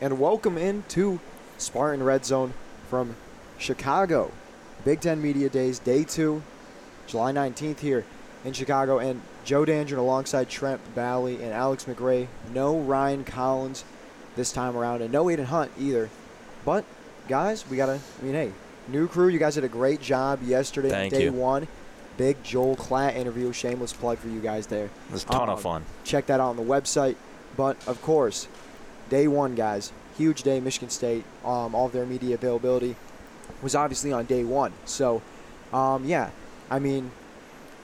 and welcome into Spartan Red Zone from Chicago. Big Ten Media Days, day two, July 19th here in Chicago. And Joe Dandrin alongside Trent Bally and Alex McRae. No Ryan Collins this time around, and no Aiden Hunt either. But, guys, we got to, I mean, hey, new crew, you guys did a great job yesterday, Thank day you. one. Big Joel Klatt interview, shameless plug for you guys there. It was a ton Um, of fun. Check that out on the website. But of course, day one, guys, huge day. Michigan State, um, all of their media availability was obviously on day one. So, um, yeah, I mean,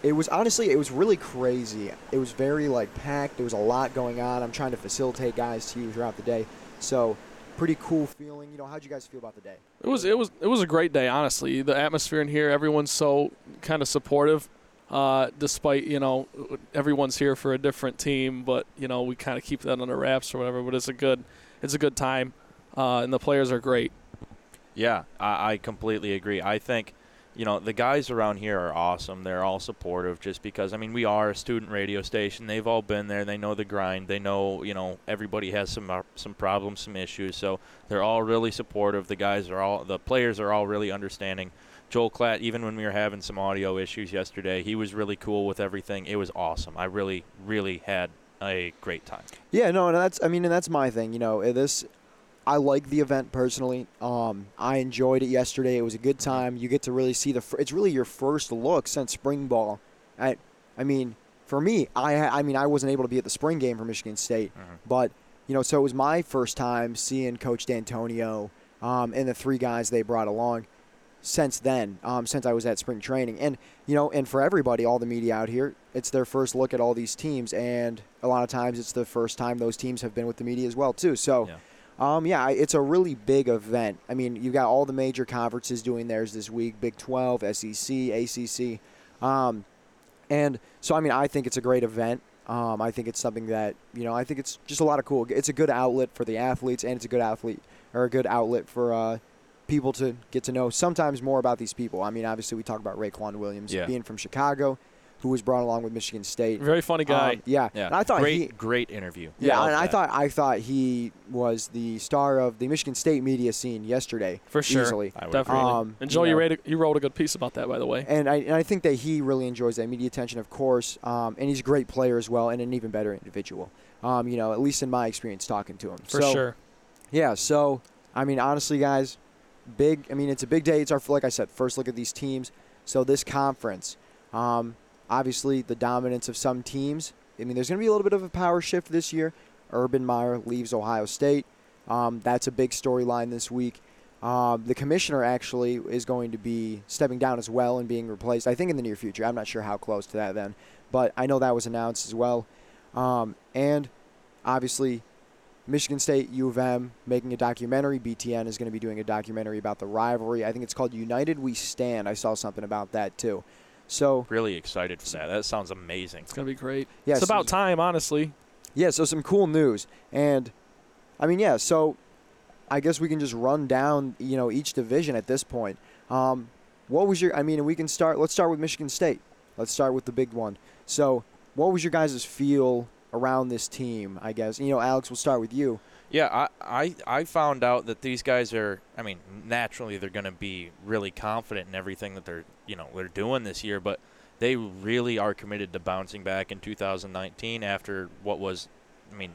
it was honestly, it was really crazy. It was very like packed. There was a lot going on. I'm trying to facilitate guys to you throughout the day. So, pretty cool feeling. You know, how'd you guys feel about the day? It was it was it was a great day, honestly. The atmosphere in here, everyone's so kind of supportive. Uh, despite you know everyone's here for a different team, but you know we kind of keep that under wraps or whatever. But it's a good it's a good time, uh, and the players are great. Yeah, I, I completely agree. I think, you know, the guys around here are awesome. They're all supportive just because, I mean, we are a student radio station. They've all been there. They know the grind. They know, you know, everybody has some uh, some problems, some issues. So they're all really supportive. The guys are all, the players are all really understanding. Joel Klatt, even when we were having some audio issues yesterday, he was really cool with everything. It was awesome. I really, really had a great time. Yeah, no, and that's I mean, and that's my thing. You know, this I like the event personally. Um, I enjoyed it yesterday. It was a good time. You get to really see the. It's really your first look since spring ball. I, I mean, for me, I I mean, I wasn't able to be at the spring game for Michigan State, but you know, so it was my first time seeing Coach Dantonio um, and the three guys they brought along. Since then, um, since I was at spring training, and you know, and for everybody, all the media out here, it's their first look at all these teams, and a lot of times it's the first time those teams have been with the media as well too. So. Yeah. Um, yeah, it's a really big event. I mean, you've got all the major conferences doing theirs this week: Big 12, SEC, ACC, um, and so I mean, I think it's a great event. Um, I think it's something that you know, I think it's just a lot of cool. It's a good outlet for the athletes, and it's a good athlete or a good outlet for uh, people to get to know sometimes more about these people. I mean, obviously, we talk about Raequan Williams Yeah. being from Chicago, who was brought along with Michigan State. Very funny guy. Um, yeah. Yeah. And I thought great, he, great interview. yeah, Loved and I thought I thought he was the star of the Michigan State media scene yesterday. For sure. easily. I would Definitely. Um, and Joel, you you, know- wrote a, you wrote a good piece about that, by the way. And I, and I think that he really enjoys that media attention, of course. Um, and he's a great player as well, and an even better individual. Um, you know, at least in my experience talking to him. For so, sure. Yeah. So, I mean, honestly, guys, big. I mean, it's a big day. It's our, like I said, first look at these teams. So this conference, um, obviously, the dominance of some teams. I mean, there's going to be a little bit of a power shift this year. Urban Meyer leaves Ohio State. Um, that's a big storyline this week. Um, the commissioner actually is going to be stepping down as well and being replaced. I think in the near future. I'm not sure how close to that then, but I know that was announced as well. Um, and obviously, Michigan State, U of M, making a documentary. BTN is going to be doing a documentary about the rivalry. I think it's called United We Stand. I saw something about that too. So Really excited for that. That sounds amazing. It's gonna be great. yeah, it's so- about time, honestly. Yeah, so some cool news. And I mean, yeah, so I guess we can just run down, you know, each division at this point. Um, what was your I mean, we can start let's start with Michigan State. Let's start with the big one. So, what was your guys' feel around this team, I guess? You know, Alex, we'll start with you. Yeah, I, I I found out that these guys are. I mean, naturally they're going to be really confident in everything that they're you know they're doing this year, but they really are committed to bouncing back in 2019 after what was, I mean,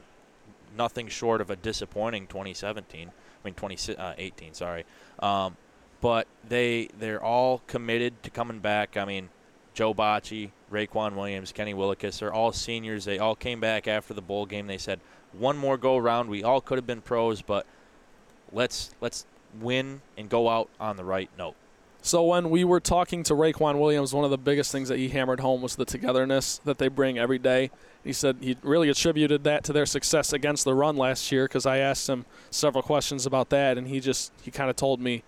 nothing short of a disappointing 2017. I mean 2018, sorry. Um, but they they're all committed to coming back. I mean, Joe Bachie, Raequan Williams, Kenny Willekes are all seniors. They all came back after the bowl game. They said one more go around. We all could have been pros, but let's let's win and go out on the right note. So when we were talking to Raequan Williams, one of the biggest things that he hammered home was the togetherness that they bring every day. He said he really attributed that to their success against the run last year because I asked him several questions about that, and he just he kind of told me,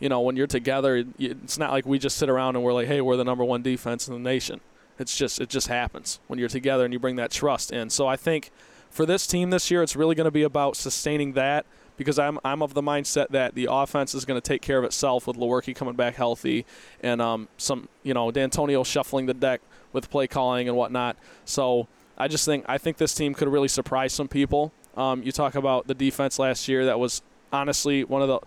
you know, when you're together, it's not like we just sit around and we're like, hey, we're the number one defense in the nation. It's just it just happens when you're together and you bring that trust in. So I think for this team this year, it's really going to be about sustaining that because I'm I'm of the mindset that the offense is going to take care of itself with Lewerke coming back healthy and um, some you know Dantonio shuffling the deck with play calling and whatnot. So I just think I think this team could really surprise some people. Um, you talk about the defense last year that was honestly one of the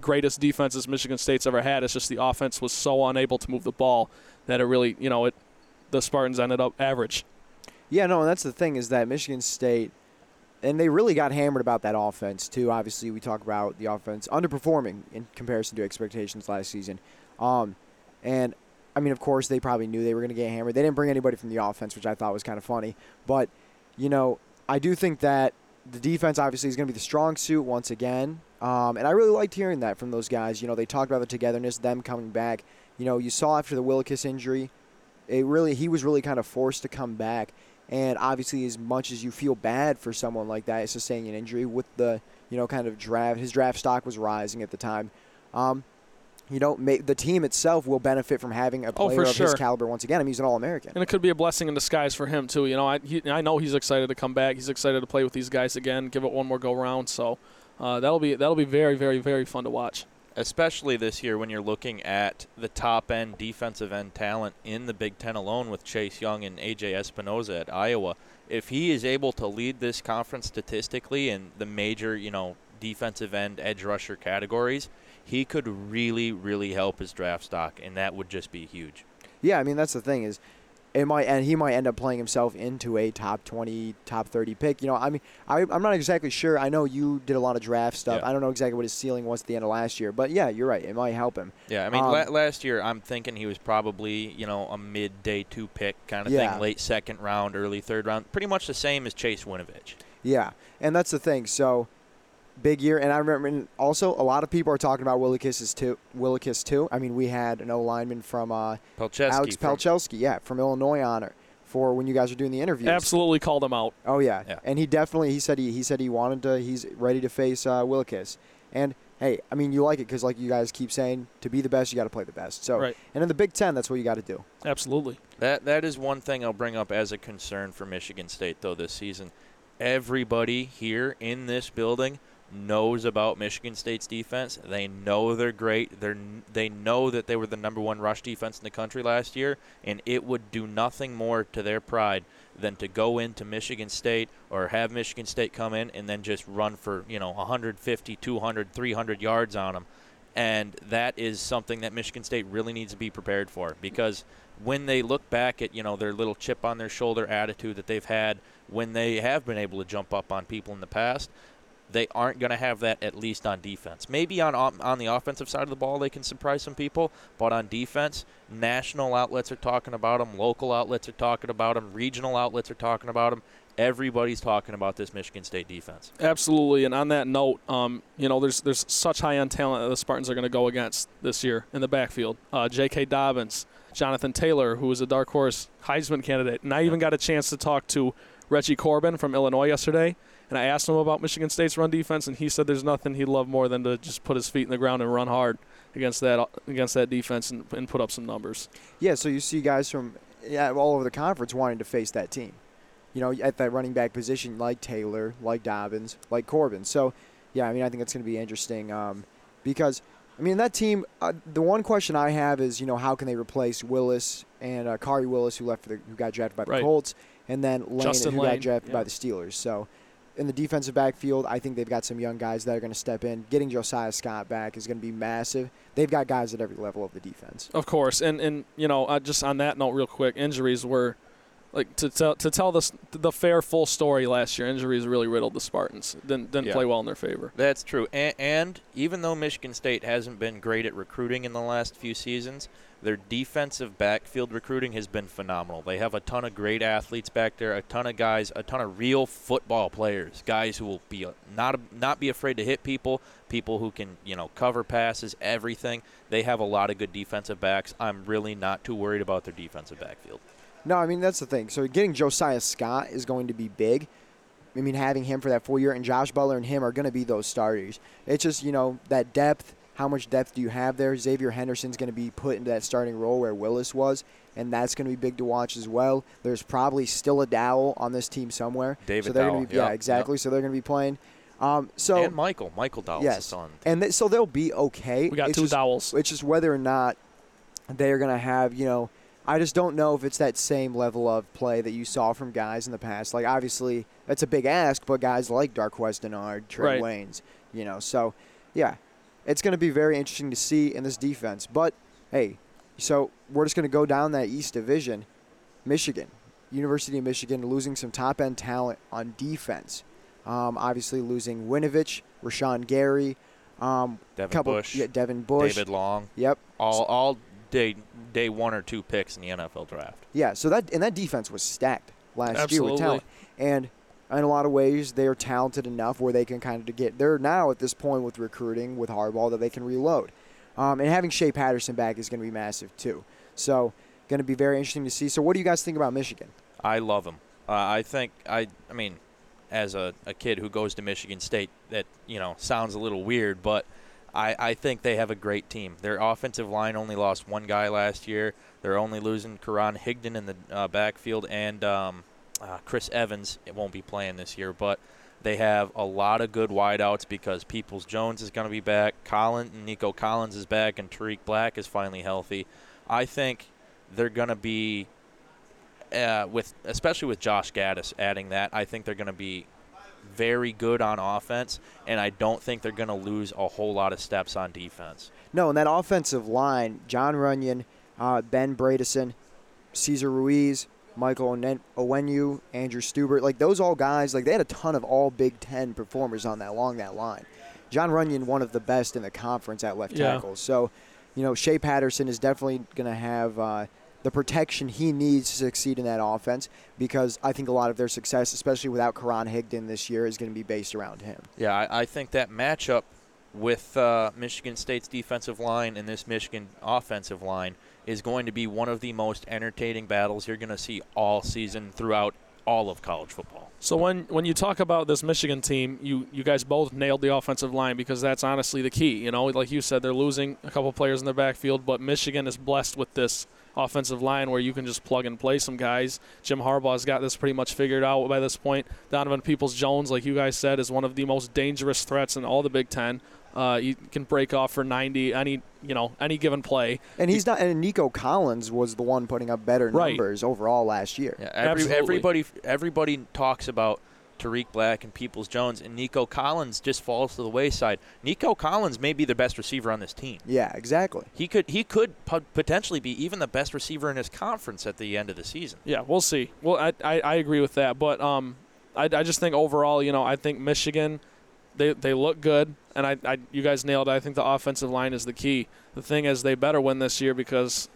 greatest defenses Michigan State's ever had. It's just the offense was so unable to move the ball that it really, you know, it the Spartans ended up average. Yeah, no, and that's the thing is that Michigan State, and they really got hammered about that offense too. Obviously, we talk about the offense underperforming in comparison to expectations last season, um, and I mean, of course, they probably knew they were going to get hammered. They didn't bring anybody from the offense, which I thought was kind of funny. But you know, I do think that the defense obviously is going to be the strong suit once again. Um, and I really liked hearing that from those guys. You know, they talked about the togetherness, them coming back. You know, you saw after the Willekes injury, it really he was really kind of forced to come back. And obviously, as much as you feel bad for someone like that sustaining an injury with the you know kind of draft, his draft stock was rising at the time. Um, you know, the team itself will benefit from having a oh, player oh, of sure. his caliber once again. I mean, he's an All-American, and it could be a blessing in disguise for him too. You know, I he, I know he's excited to come back. He's excited to play with these guys again, give it one more go round. So uh, that'll be that'll be very very very fun to watch. Especially this year when you're looking at the top end defensive end talent in the Big Ten alone with Chase Young and AJ Epenesa at Iowa. If he is able to lead this conference statistically in the major, you know, defensive end edge rusher categories, he could really, really help his draft stock, and that would just be huge. Yeah, I mean that's the thing is, it might and he might end up playing himself into a top twenty, top thirty pick. You know, I mean, I, I'm not exactly sure. I know you did a lot of draft stuff. Yeah. I don't know exactly what his ceiling was at the end of last year, but yeah, you're right. It might help him. Yeah, I mean, Um, la- last year I'm thinking he was probably you know a mid day two pick kind of Yeah. thing, late second round, early third round, pretty much the same as Chase Winovich. Yeah, and that's the thing. So big year, and I remember and also a lot of people are talking about Willekes too. Willekes too. I mean, we had an O lineman from uh, Palczewski Alex from- yeah, from Illinois on it for when you guys were doing the interviews. Absolutely called him out. Oh yeah. Yeah. and he definitely he said he he said he wanted to. He's ready to face uh, Willekes, and hey, I mean you like it because like you guys keep saying, to be the best you got to play the best. So Right. and in the Big Ten, that's what you got to do. Absolutely. That that is one thing I'll bring up as a concern for Michigan State though this season. Everybody here in this building knows about Michigan State's defense. They know they're great. They they know that they were the number 1 rush defense in the country last year and it would do nothing more to their pride than to go into Michigan State or have Michigan State come in and then just run for, you know, 150, 200, 300 yards on them. And that is something that Michigan State really needs to be prepared for because when they look back at, you know, their little chip on their shoulder attitude that they've had when they have been able to jump up on people in the past, they aren't going to have that at least on defense. Maybe on on the offensive side of the ball they can surprise some people, but on defense, national outlets are talking about them, local outlets are talking about them, regional outlets are talking about them. Everybody's talking about this Michigan State defense. Absolutely. And on that note, um, you know, there's there's such high end talent that the Spartans are going to go against this year in the backfield. Uh, J.K. Dobbins, Jonathan Taylor, who is a dark horse Heisman candidate, and I even got a chance to talk to Reggie Corbin from Illinois yesterday. And I asked him about Michigan State's run defense, and he said there's nothing he'd love more than to just put his feet in the ground and run hard against that against that defense and, and put up some numbers. Yeah, so you see guys from yeah, all over the conference wanting to face that team. You know, at that running back position, like Taylor, like Dobbins, like Corbin. So, yeah, I mean, I think it's going to be interesting um, because, I mean, that team. Uh, the one question I have is, you know, how can they replace Willis and uh, Khari Willis, who left for the, who got drafted by the Right. Colts, and then Layne, Justin who Layne, got drafted yeah. by the Steelers. So, in the defensive backfield, I think they've got some young guys that are going to step in. Getting Josiah Scott back is going to be massive. They've got guys at every level of the defense. Of course, and and you know, uh, just on that note, real quick, injuries were like to tell to tell the the fair full story last year. Injuries really riddled the Spartans. Didn't didn't Yeah. play well in their favor. That's true. And, and even though Michigan State hasn't been great at recruiting in the last few seasons, their defensive backfield recruiting has been phenomenal. They have a ton of great athletes back there, a ton of guys, a ton of real football players, guys who will be not not be afraid to hit people, people who can you know cover passes, everything. They have a lot of good defensive backs. I'm really not too worried about their defensive backfield. No, I mean that's the thing. So getting Josiah Scott is going to be big. I mean having him for that full year and Josh Butler and him are going to be those starters. It's just you know that depth. How much depth do you have there? Xavier Henderson's going to be put into that starting role where Willis was, and that's going to be big to watch as well. There's probably still a Dowell on this team somewhere. David so they're Dowell, Gonna be, yeah, yeah, exactly. So they're going to be playing. Um, so and Michael, Michael Dowell's yes, son. and they, so they'll be okay. We got It's two just, dowels. It's just whether or not they're going to have, you know, I just don't know if it's that same level of play that you saw from guys in the past. Like obviously that's a big ask, but guys like Darqueze Dennard, Trae Right. Waynes, you know. So yeah, it's going to be very interesting to see in this defense. But hey, so we're just going to go down that East Division. Michigan, University of Michigan, losing some top end talent on defense. Um, obviously losing Winovich, Rashan Gary, um, Devin couple, Bush, yeah, Devin Bush. David Long, Yep. all all day day one or two picks in the NFL draft. Yeah, so that and that defense was stacked last year with talent, and in a lot of ways they are talented enough where they can kind of get. They're now at this point with recruiting with Harbaugh that they can reload, um, and having Shea Patterson back is going to be massive too. So going to be very interesting to see. So what do you guys think about Michigan? I love them. Uh, I think I I mean, as a, a kid who goes to Michigan State, that you know sounds a little weird, but I, I think they have a great team. Their offensive line only lost one guy last year. They're only losing Karan Higdon in the uh, backfield and um, uh, Chris Evans. It won't be playing this year, but they have a lot of good wideouts because Peoples Jones is going to be back. Collins, and Nico Collins is back, and Tarik Black is finally healthy. I think they're going to be uh, with especially with Josh Gattis adding that, I think they're going to be very good on offense, and I don't think they're going to lose a whole lot of steps on defense. No, and that offensive line: Jon Runyan, uh, Ben Bredeson, Cesar Ruiz, Michael Onen- Onwenu, Andrew Stueber. Like those all guys. Like they had a ton of all Big Ten performers on that along that line. Jon Runyan, one of the best in the conference at left Yeah. tackle. So, you know, Shea Patterson is definitely going to have uh, the protection he needs to succeed in that offense because I think a lot of their success, especially without Karan Higdon this year, is going to be based around him. Yeah, I, I think that matchup with uh, Michigan State's defensive line and this Michigan offensive line is going to be one of the most entertaining battles you're going to see all season throughout all of college football. So when when you talk about this Michigan team, you you guys both nailed the offensive line because that's honestly the key. You know, like you said, they're losing a couple players in their backfield, but Michigan is blessed with this offensive line where you can just plug and play some guys. Jim Harbaugh's got this pretty much figured out by this point. Donovan Peoples Jones, like you guys said, is one of the most dangerous threats in all the Big Ten. Uh, you can break off for 90 any you know any given play. And he's not. And Nico Collins was the one putting up better Right. numbers overall last year. Yeah, every, Absolutely. everybody everybody talks about Tarik Black and Peoples Jones, and Nico Collins just falls to the wayside. Nico Collins may be the best receiver on this team. Yeah, exactly. He could he could potentially be even the best receiver in his conference at the end of the season. Yeah, we'll see. Well, I, I, I agree with that, but um, I, I just think overall, you know, I think Michigan, they they look good, and I, I you guys nailed. it. I think the offensive line is the key. The thing is, they better win this year because,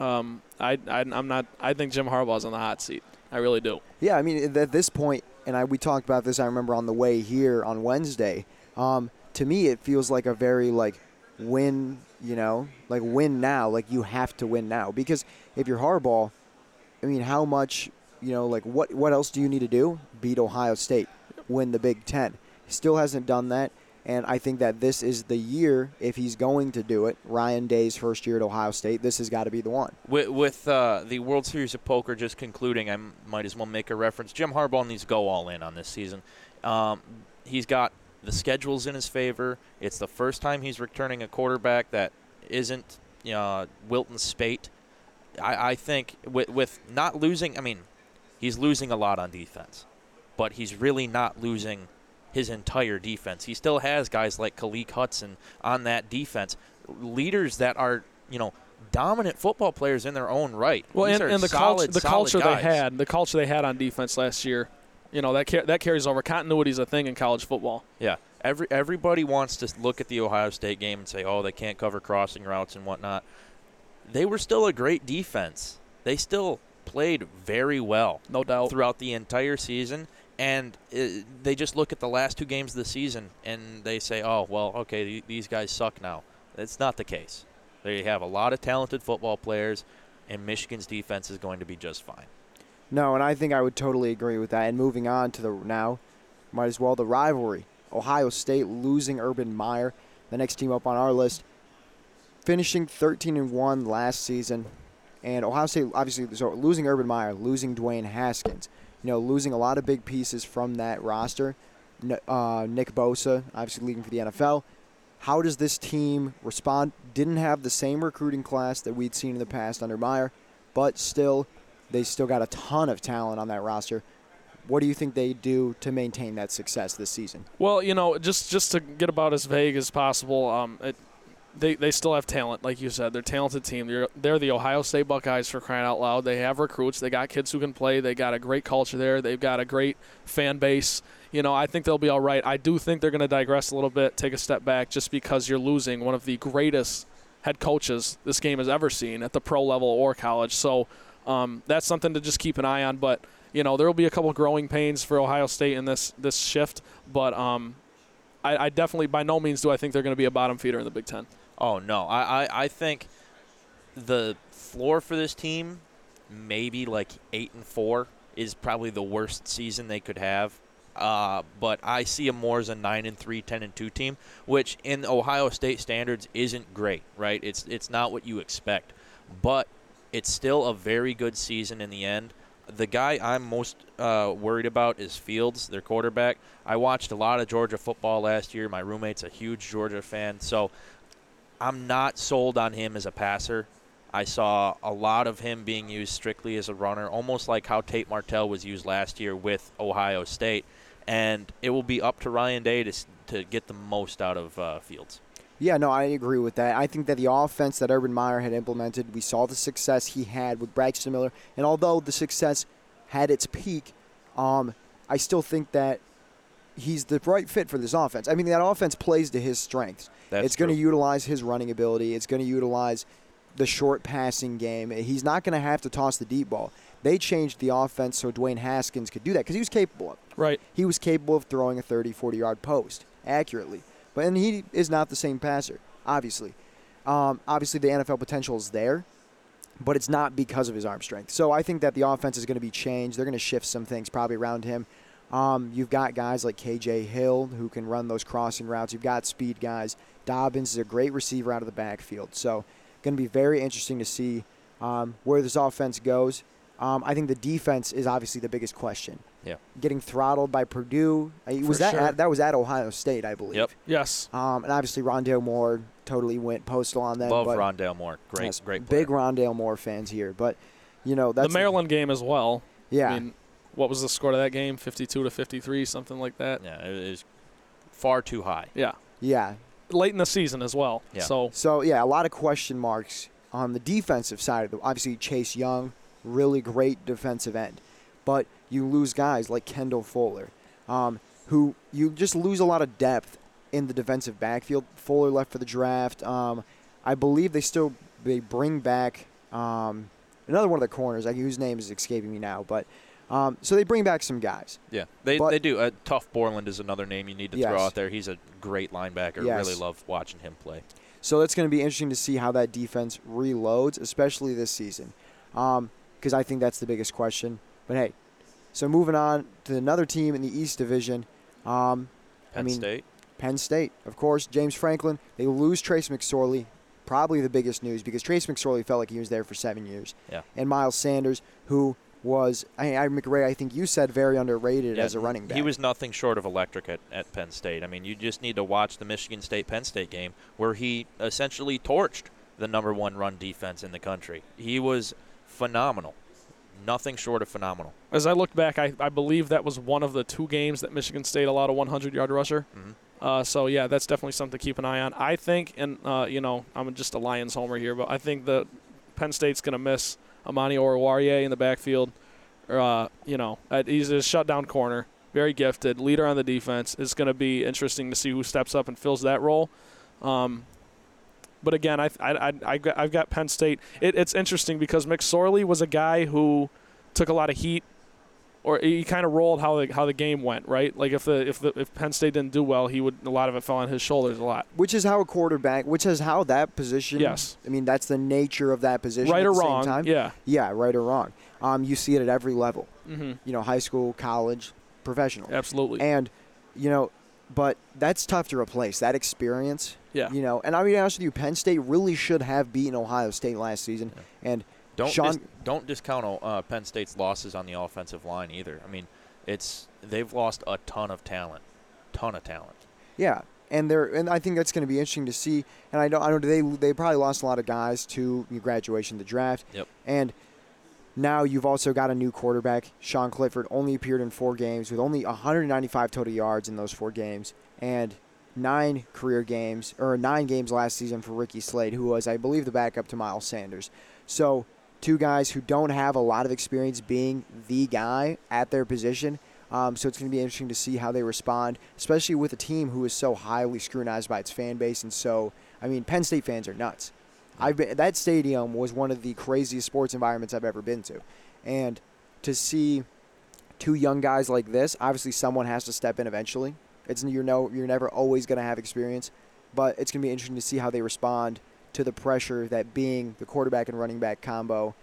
um, I, I I'm not. I think Jim Harbaugh's on the hot seat. I really do. Yeah, I mean at this point, and I we talked about this. I remember on the way here on Wednesday. Um, to me, it feels like a very like win. You know, like win now. Like you have to win now because if you're Harbaugh, I mean, how much? You know, like what what else do you need to do? Beat Ohio State, win the Big Ten. Still hasn't done that. And I think that this is the year, if he's going to do it, Ryan Day's first year at Ohio State, this has got to be the one. With, with uh, the World Series of Poker just concluding, I might as well make a reference. Jim Harbaugh needs to go all in on this season. Um, he's got the schedules in his favor. It's the first time he's returning a quarterback that isn't uh, Wilton Speight. I, I think with, with not losing, I mean, he's losing a lot on defense, but he's really not losing his entire defense. He still has guys like Khaleke Hudson on that defense, leaders that are, you know, dominant football players in their own right. Well, These and, and the solid, culture, the culture guys. they had, the culture they had on defense last year, you know, that car- that carries over. Continuity is a thing in college football. Yeah. Every everybody wants to look at the Ohio State game and say, "Oh, they can't cover crossing routes and whatnot." They were still a great defense. They still played very well No doubt. throughout the entire season, and uh they just look at the last two games of the season and they say, "Oh, well, okay, th- these guys suck now." That's not the case. They have a lot of talented football players, and Michigan's defense is going to be just fine. No, and I think I would totally agree with that. And moving on to the now, might as well the rivalry. Ohio State losing Urban Meyer, the next team up on our list, finishing 13 and one last season, and Ohio State obviously so losing Urban Meyer, losing Dwayne Haskins, you know, losing a lot of big pieces from that roster. Uh, Nick Bosa, obviously leaving for the NFL. How does this team respond? Didn't have the same recruiting class that we'd seen in the past under Meyer. but still, they still got a ton of talent on that roster. What do you think they do to maintain that success this season? Well, you know, just just to get about as vague as possible, um, it, they they still have talent, like you said. They're a talented team. They're they're the Ohio State Buckeyes for crying out loud. They have recruits. They got kids who can play. They got a great culture there. They've got a great fan base. You know, I think they'll be all right. I do think they're going to digress a little bit, take a step back, just because you're losing one of the greatest head coaches this game has ever seen at the pro level or college. So um, that's something to just keep an eye on. But you know, there will be a couple growing pains for Ohio State in this this shift. But um, I, I definitely, by no means, do I think they're going to be a bottom feeder in the Big Ten. Oh no, I, I, I think the floor for this team, maybe like eight and four, is probably the worst season they could have. Uh, but I see them more as a nine and three, 10 and two team, which in Ohio State standards isn't great, right? It's it's not what you expect, but it's still a very good season in the end the guy I'm most uh, worried about is Fields, their quarterback. I watched a lot of Georgia football last year. My roommate's a huge Georgia fan, so I'm not sold on him as a passer. I saw a lot of him being used strictly as a runner, almost like how Tate Martell was used last year with Ohio State. And it will be up to Ryan Day to, to get the most out of uh, Fields. Yeah, no, I agree with that. I think that the offense that Urban Meyer had implemented, we saw the success he had with Braxton Miller, and although the success had its peak, um, I still think that he's the right fit for this offense. I mean, that offense plays to his strengths. That's it's going to utilize his running ability. It's going to utilize the short passing game. He's not going to have to toss the deep ball. They changed the offense so Dwayne Haskins could do that because he was capable of. It. Right. He was capable of throwing a 30, 40 yard post accurately. But and he is not the same passer, obviously. Um, obviously, the NFL potential is there, but it's not because of his arm strength. So I think that the offense is going to be changed. They're going to shift some things probably around him. Um, you've got guys like KJ Hill who can run those crossing routes. You've got speed guys. Dobbins is a great receiver out of the backfield. So going to be very interesting to see um, where this offense goes. Um, I think the defense is obviously the biggest question. Yeah. Getting throttled by Purdue. Uh, was For that sure. at, that was at Ohio State, I believe. Yep. Yes. Um, and obviously Rondale Moore totally went postal on that. Love but Rondale Moore. Great, yes, great player. big Rondale Moore fans here. But you know that's the Maryland game as well. Yeah. I mean, what was the score to that game? 52 to 53, something like that. Yeah, it is far too high. Yeah. yeah. Late in the season as well. Yeah. So So yeah, a lot of question marks on the defensive side of the. Obviously Chase Young, really great defensive end, but you lose guys like Kendall Fuller, um, who you just lose a lot of depth in the defensive backfield. Fuller left for the draft. Um, I believe they still they bring back um, another one of the corners, like, whose name is escaping me now, but. Um, so they bring back some guys. Yeah, they, But- they do. Uh, Tuf Borland is another name you need to throw out there. He's a great linebacker. Yes. Really love watching him play. So it's going to be interesting to see how that defense reloads, especially this season, because I think that's the biggest question. But hey, so moving on to another team in the East Division, um, I Penn mean, State. Penn State, of course. James Franklin. They lose Trace McSorley. Probably the biggest news because Trace McSorley felt like he was there for seven years. Yeah. And Miles Sanders, who was, I, I McRae, I think you said very underrated Yeah, as a running back. He was nothing short of electric at, at Penn State. I mean, you just need to watch the Michigan State Penn State game where he essentially torched the number one run defense in the country. He was phenomenal. Nothing short of phenomenal. as I look back, I, I believe that was one of the two games that Michigan State allowed a 100 yard rusher. Mhm. Uh, so yeah, that's definitely something to keep an eye on. I think, and uh, you know, I'm just a Lions homer here, but I think that Penn State's going to miss Amani Oruwariye in the backfield. Uh, you know, he's a shutdown corner, very gifted, leader on the defense. It's going to be interesting to see who steps up and fills that role. Um, but again, I, I, I, I've got Penn State. It, it's interesting because McSorley was a guy who took a lot of heat or he kind of rolled how the how the game went, right? Like if the if the if Penn State didn't do well, he would a lot of it fell on his shoulders a lot. which is how a quarterback, which is how that position. Yes. I mean, that's the nature of that position. right at or the same wrong, time. yeah. Yeah, right or wrong. Um, you see it at every level. Mm-hmm. You know, high school, college, professional, Absolutely. and you know, but that's tough to replace that experience. Yeah. You know, and I'll be honest with you, Penn State really should have beaten Ohio State last season, and Don't Sean- dis- don't discount uh, Penn State's losses on the offensive line either. I mean, it's they've lost a ton of talent, ton of talent. Yeah, and they're and I think that's going to be interesting to see. And I know I know they they probably lost a lot of guys to graduation, the draft. Yep. And now you've also got a new quarterback. Sean Clifford only appeared in four games with only 195 total yards in those four games and nine career games or nine games last season for Ricky Slade, who was, I believe, the backup to Miles Sanders. So two guys who don't have a lot of experience being the guy at their position. Um, so it's going to be interesting to see how they respond, especially with a team who is so highly scrutinized by its fan base. And so, I mean, Penn State fans are nuts. I've been, that stadium was one of the craziest sports environments I've ever been to, and to see two young guys like this, obviously someone has to step in eventually. It's you know you're never always going to have experience, but it's going to be interesting to see how they respond to the pressure that being the quarterback and running back combo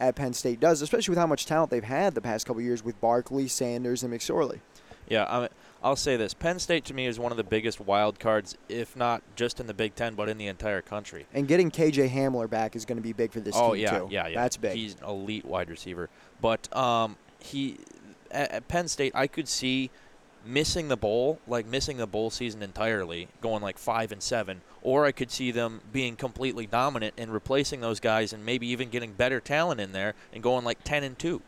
at Penn State does, especially with how much talent they've had the past couple years with Barkley, Sanders, and McSorley. Yeah, I mean, I'll say this: Penn State to me is one of the biggest wild cards, if not just in the Big Ten, but in the entire country. And getting KJ Hamler back is going to be big for this oh, team yeah, too. yeah, yeah. That's big. He's an elite wide receiver, but um, he at, at Penn State, I could see missing the bowl, like missing the bowl season entirely, going like five and seven, or I could see them being completely dominant and replacing those guys, and maybe even getting better talent in there and going like ten and two.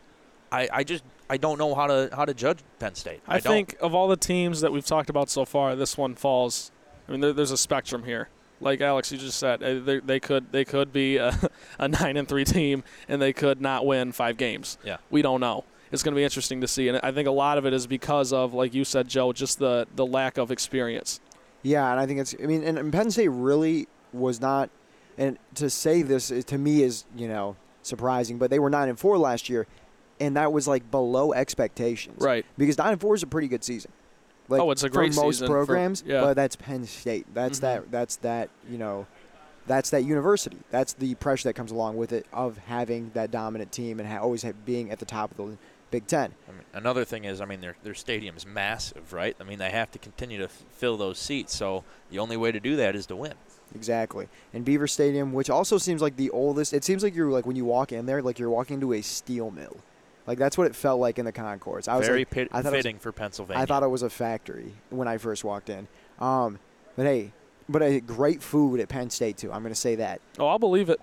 I, I just I don't know how to how to judge Penn State. I, I, think of all the teams that we've talked about so far, this one falls. I mean, there, there's a spectrum here. Like Alex, you just said, uh, they, they could they could be a, a nine and three team, and they could not win five games. Yeah. we don't know. It's going to be interesting to see, and I think a lot of it is because of, like you said, Joe, just the the lack of experience. Yeah, and I think it's. I mean, and, and Penn State really was not. And to say this is, to me is you know surprising, but they were nine and four last year, and that was like below expectations. Right. Because nine and four is a pretty good season. Like, Oh, it's a great for most season for- programs. yeah. But that's Penn State. That's Mhm. that. That's that. You know. That's that university. That's the pressure that comes along with it of having that dominant team and ha- always ha- being at the top of the Big Ten. I mean, another thing is, I mean, their their stadium's massive, right? I mean, they have to continue to f- fill those seats. So the only way to do that is to win. Exactly. And Beaver Stadium, which also seems like the oldest. It seems like you're like when you walk in there, like you're walking into a steel mill. Like that's what it felt like in the concourse. I was Very like, pit- I thought it was- fitting for Pennsylvania. I thought it was a factory when I first walked in. Um, but hey, but a great food at Penn State too. I'm going to say that. Oh, I'll believe it.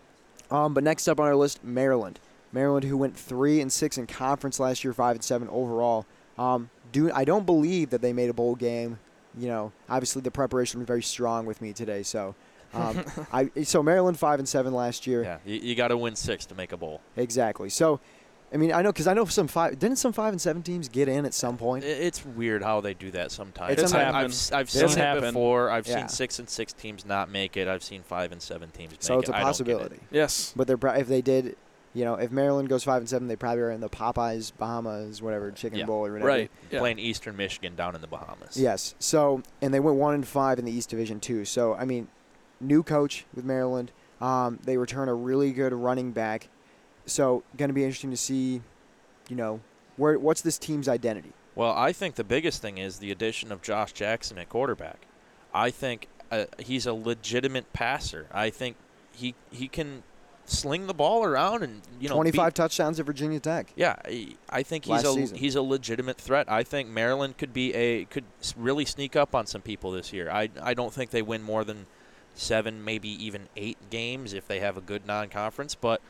Um, but next up on our list, Maryland. Maryland, who went three and six in conference last year, five and seven overall. Um, do I don't believe that they made a bowl game. You know, obviously the preparation was very strong with me today. So, um, I so Maryland five and seven last year. Yeah, you, you got to win six to make a bowl. Exactly. So, I mean, I know because I know some five didn't some five and seven teams get in at some point. It's weird how they do that sometimes. It's I- happened. I've, s- I've It's seen it happened. before. I've Yeah. seen six and six teams not make it. I've seen five and seven teams make it. so it's it. a I don't it. possibility. Yes. But they're if they did, you know, if Maryland goes five and seven, they probably are in the Popeyes, Bahamas, whatever chicken Yeah. bowl or whatever. Right. Yeah. Playing Eastern Michigan down in the Bahamas. Yes. So and they went one and five in the East Division too. So I mean, new coach with Maryland. Um, they return a really good running back. So going to be interesting to see, you know, where what's this team's identity. Well, I think the biggest thing is the addition of Josh Jackson at quarterback. I think uh, he's a legitimate passer. I think he he can sling the ball around and you know beat- 25 touchdowns at Virginia Tech. Yeah, I- think he's Last a season. he's a legitimate threat. I think Maryland could be a could really sneak up on some people this year. I I don't think they win more than seven, maybe even eight games if they have a good non-conference. But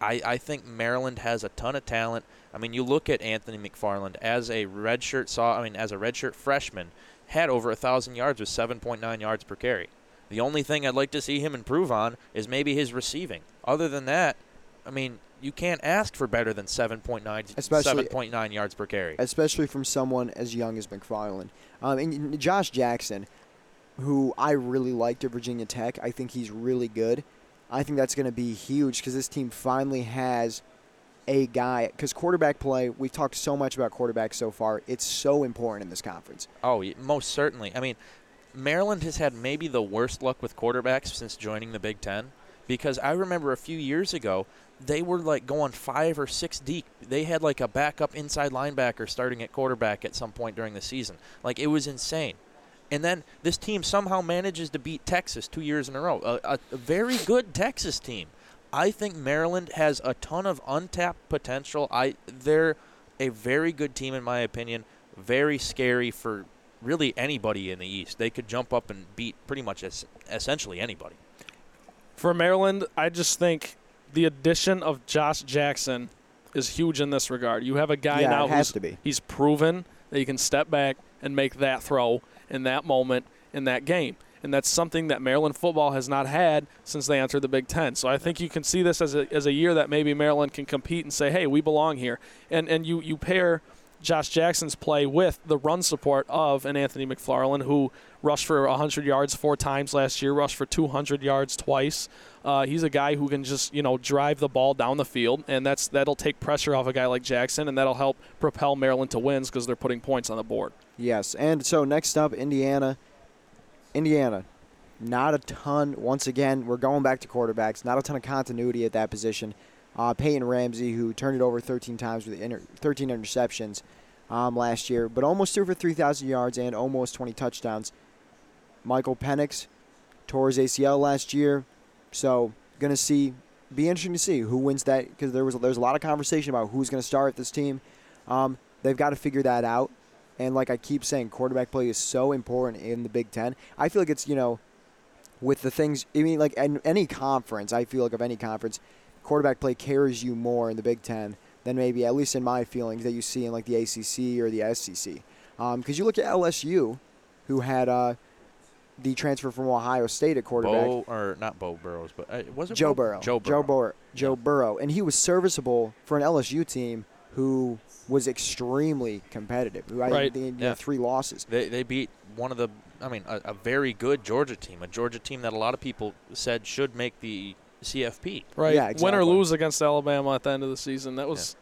I I think Maryland has a ton of talent. I mean, you look at Anthony McFarland as a redshirt saw. I mean, as a redshirt freshman, had over a thousand yards with 7.9 yards per carry. The only thing I'd like to see him improve on is maybe his receiving. Other than that, I mean, you can't ask for better than 7.9 Especially- 7.9 yards per carry. especially from someone as young as McFarland. Um, and Josh Jackson, who I really liked at Virginia Tech, I think he's really good. I think that's going to be huge because this team finally has a guy. Because quarterback play, we've talked so much about quarterbacks so far. It's so important in this conference. Oh, most certainly. I mean, Maryland has had maybe the worst luck with quarterbacks since joining the Big Ten because I remember a few years ago they were like going five or six deep. They had like a backup inside linebacker starting at quarterback at some point during the season. Like it was insane. And then this team somehow manages to beat Texas two years in a row. A, a, very good Texas team. I think Maryland has a ton of untapped potential. I they're a very good team in my opinion. Very scary for really anybody in the East. They could jump up and beat pretty much es- essentially anybody. For Maryland, I just think the addition of Josh Jackson is huge in this regard. You have a guy yeah, now it has who's to be. he's proven that he can step back and make that throw in that moment in that game. And that's something that Maryland football has not had since they entered the Big Ten. So I think you can see this as a, as a year that maybe Maryland can compete and say, hey, we belong here. And, and you, you pair Josh Jackson's play with the run support of an Anthony McFarland who rushed for 100 yards four times last year, rushed for 200 yards twice. Uh, he's a guy who can just you know drive the ball down the field, and that's that'll take pressure off a guy like Jackson, and that'll help propel Maryland to wins because they're putting points on the board. Yes, and so next up, Indiana. Indiana, not a ton. Once again, we're going back to quarterbacks. Not a ton of continuity at that position. Uh, Peyton Ramsey, who turned it over 13 times with inter- 13 interceptions um, last year, but almost threw for 3,000 yards and almost 20 touchdowns. Michael Penix tore his ACL last year, so gonna see. Be interesting to see who wins that because there was there's a lot of conversation about who's gonna start this team. Um, they've got to figure that out. And like I keep saying, quarterback play is so important in the Big Ten. I feel like it's you know, with the things. I mean, like in any conference, I feel like of any conference, quarterback play carries you more in the Big Ten than maybe at least in my feelings that you see in like the ACC or the SEC. Because um, you look at LSU, who had uh, the transfer from Ohio State at quarterback. Bo or not Bo Burrows, but uh, was it Joe Bo? Burrow. Joe Burrow. Joe Burrow. Joe Burrow, and he was serviceable for an LSU team who was extremely competitive. Who I Right. think had Yeah. three losses. They they beat one of the I mean a, a very good Georgia team, a Georgia team that a lot of people said should make the CFP. Right. Yeah, Win or lose against Alabama at the end of the season. That was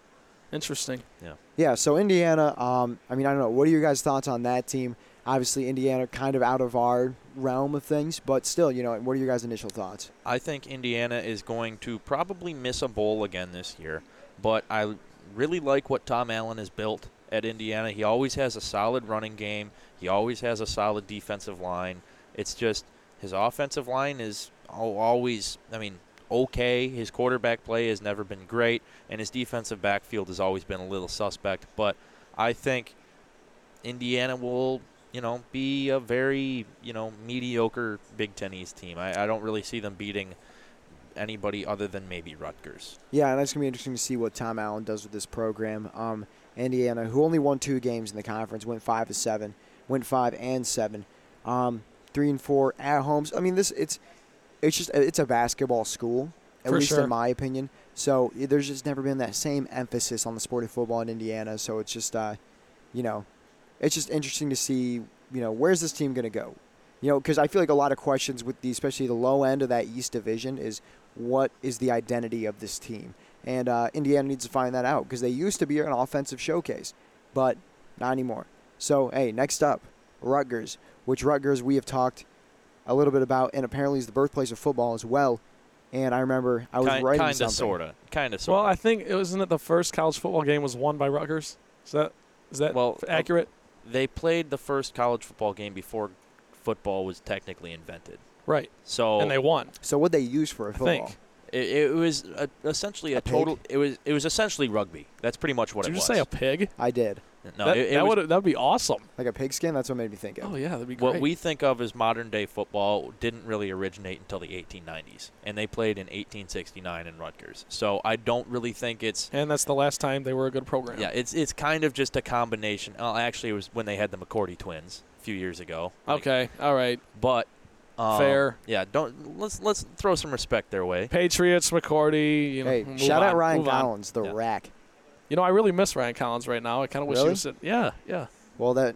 interesting. Yeah, Yeah. so Indiana. Um, I mean, I don't know. What are your guys' thoughts on that team? Obviously, Indiana kind of out of our realm of things, but still, you know, what are your guys' initial thoughts? I think Indiana is going to probably miss a bowl again this year, but I really like what Tom Allen has built at Indiana. He always has a solid running game. He always has a solid defensive line. It's just his offensive line is always, I mean, okay. His quarterback play has never been great, and his defensive backfield has always been a little suspect. But I think Indiana will, you know, be a very, you know, mediocre Big Ten East team. I, I don't really see them beating anybody other than maybe Rutgers. Yeah, and that's gonna be interesting to see what Tom Allen does with this program. Um, Indiana, who only won two games in the conference, went five to seven, went five and seven, um, three and four at homes. I mean, this it's it's just it's a basketball school, at For least sure. in my opinion. So there's just never been that same emphasis on the sport of football in Indiana. So it's just, uh, you know, it's just interesting to see, you know, where's this team gonna go? You know, because I feel like a lot of questions with the, especially the low end of that East Division, is what is the identity of this team? And uh, Indiana needs to find that out because they used to be an offensive showcase, but not anymore. So, hey, next up, Rutgers, which Rutgers we have talked a little bit about, and apparently is the birthplace of football as well. And I remember I was Kind, writing kinda, something. sorta, kinda, sorta. Well, I think it wasn't it the first college football game was won by Rutgers. Is that is that Well, uh, accurate? they played the first college football game before football was technically invented. Right. So and they won. So, what they use for a football? think. it, it was a, essentially a, A total. It was it was essentially rugby. That's pretty much what Did it you was. just say a pig? I did no, that it, it that was, would that would be awesome. like a pigskin. That's what made me think of. Oh yeah, that'd be great. what we think of as modern day football didn't really originate until the 1890s, and they played in 1869 in Rutgers. So I don't really think it's and that's the last time they were a good program. yeah, it's it's kind of just a combination. Well, actually, it was when they had the McCourty twins a few years ago. Like, Okay. All right. but um, Fair. Yeah, don't let's let's throw some respect their way. Patriots, McCourty. You know, Hey, move shout out Ryan move on. Collins, the Yeah. rack. You know, I really miss Ryan Collins right now. I kind of wish he was. Sit- yeah, yeah. Well, that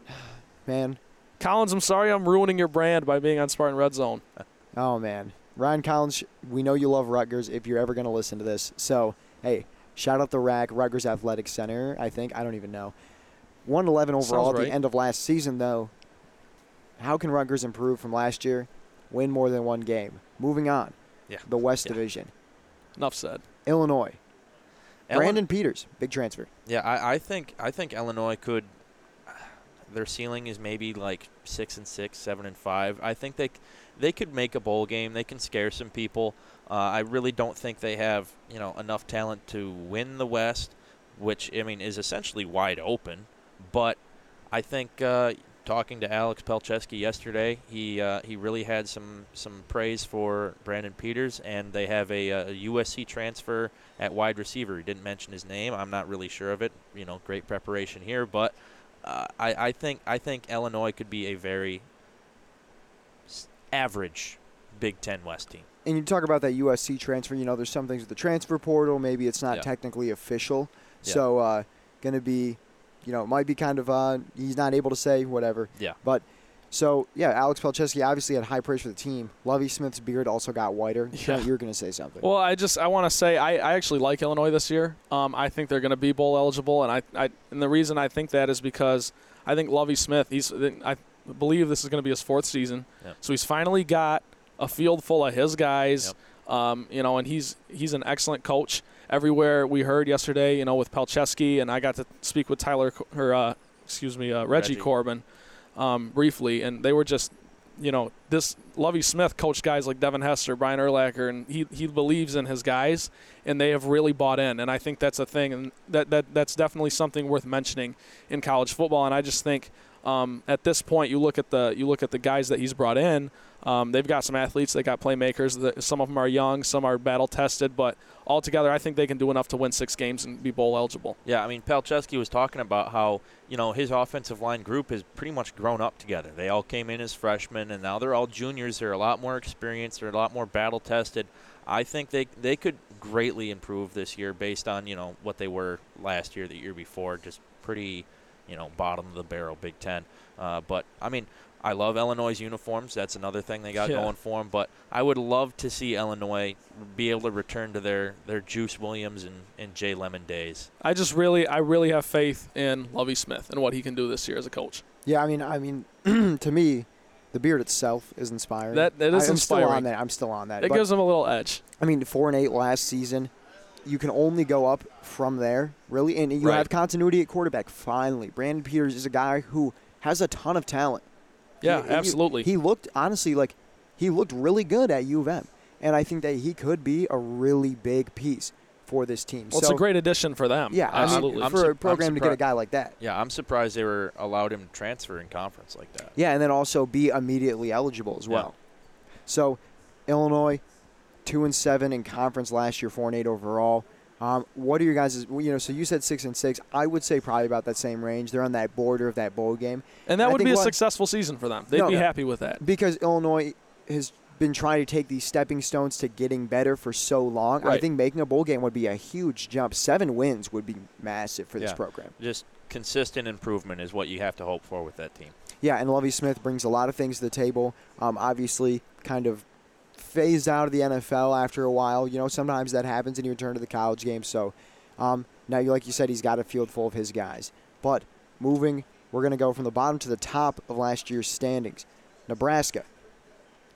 man. Collins, I'm sorry, I'm ruining your brand by being on Spartan Red Zone. Oh man, Ryan Collins. We know you love Rutgers. If you're ever going to listen to this, so hey, shout out the rack, Rutgers Athletic Center. I think I don't even know. 111 overall Sounds at the end of last season, though. How can Rutgers improve from last year? Win more than one game. Moving on. Yeah. The West Yeah. Division. Enough said. Illinois. Brandon Peters, big transfer. Yeah, I, I think I think Illinois could. Their ceiling is maybe like six and six, seven and five. I think they they could make a bowl game. They can scare some people. Uh, I really don't think they have you know enough talent to win the West, which I mean is essentially wide open. But I think uh, talking to Alex Palczewski yesterday, he uh, he really had some some praise for Brandon Peters, and they have a, a USC transfer at wide receiver. He didn't mention his name. I'm not really sure of it. You know, great preparation here, but uh, I I think I think Illinois could be a very average Big Ten West team. And you talk about that USC transfer. You know, there's some things with the transfer portal. Maybe it's not Yeah. technically official. Yeah. So, uh, going to be, you know, it might be kind of, uh, he's not able to say whatever. Yeah. But, so, yeah, Alex Palczewski obviously had high praise for the team. Lovie Smith's beard also got whiter. Yeah. Trent, you were going to say something. Well, I just I want to say I, I actually like Illinois this year. Um, I think they're going to be bowl eligible, and I, I and the reason I think that is because I think Lovie Smith. He's I believe this is going to be his fourth season, Yep. so he's finally got a field full of his guys. Um, you know, and he's he's an excellent coach. Everywhere we heard yesterday, you know, with Palczewski, and I got to speak with Tyler or uh, excuse me, uh, Reggie, Reggie. Corbin um, briefly, and they were just you know, this Lovie Smith coached guys like Devin Hester, Brian Urlacher, and he, he believes in his guys, and they have really bought in. And I think that's a thing, and that, that that's definitely something worth mentioning in college football. And I just think um, at this point, you look at the you look at the guys that he's brought in. Um, they've got some athletes, they got playmakers. Some of them are young, some are battle tested, but altogether, I think they can do enough to win six games and be bowl eligible. Yeah, I mean, Palczewski was talking about how, you know, his offensive line group has pretty much grown up together. They all came in as freshmen, and now they're all juniors. They're a lot more experienced. They're a lot more battle tested. I think they they could greatly improve this year based on, you know, what they were last year, the year before. Just pretty, you know, bottom of the barrel Big Ten. Uh, but, I mean, I love Illinois' uniforms. That's another thing they got Yeah. going for them. But I would love to see Illinois be able to return to their, their Juice Williams and, and Jay Lemon days. I just really, I really have faith in Lovie Smith and what he can do this year as a coach. Yeah, I mean, I mean, to me, the beard itself is inspiring. That- that is I, I'm still on inspiring. that. I'm still on that. It But, gives him a little edge. I mean, four and eight last season. You can only go up from there, really, and you Right. have continuity at quarterback. Finally, Brandon Peters is a guy who has a ton of talent. Yeah, He- he- absolutely. He looked honestly like he looked really good at U of M, and I think that he could be a really big piece for this team. well, so, it's a great addition for them. yeah, absolutely. I'm for su- a I'm program to get a guy like that. Yeah, I'm surprised they were allowed him to transfer in conference like that. Yeah, and then also be immediately eligible as Yeah. well. So, Illinois, two and seven in conference last year, four and eight overall. Um, what are your guys? You know, so you said six and six. I would say probably about that same range. They're on that border of that bowl game and that I would be a what- successful season for them. They'd No. be happy with that. because Illinois has been trying to take these stepping stones to getting better for so long. I think making a bowl game would be a huge jump. Seven wins would be massive for this Yeah. program. Just consistent improvement is what you have to hope for with that team. Yeah, and Lovie Smith brings a lot of things to the table. Um, obviously, kind of phased out of the NFL after a while. You know, sometimes that happens and you return to the college game. So um, now, you like you said, he's got a field full of his guys. But moving, we're going to go from the bottom to the top of last year's standings. Nebraska,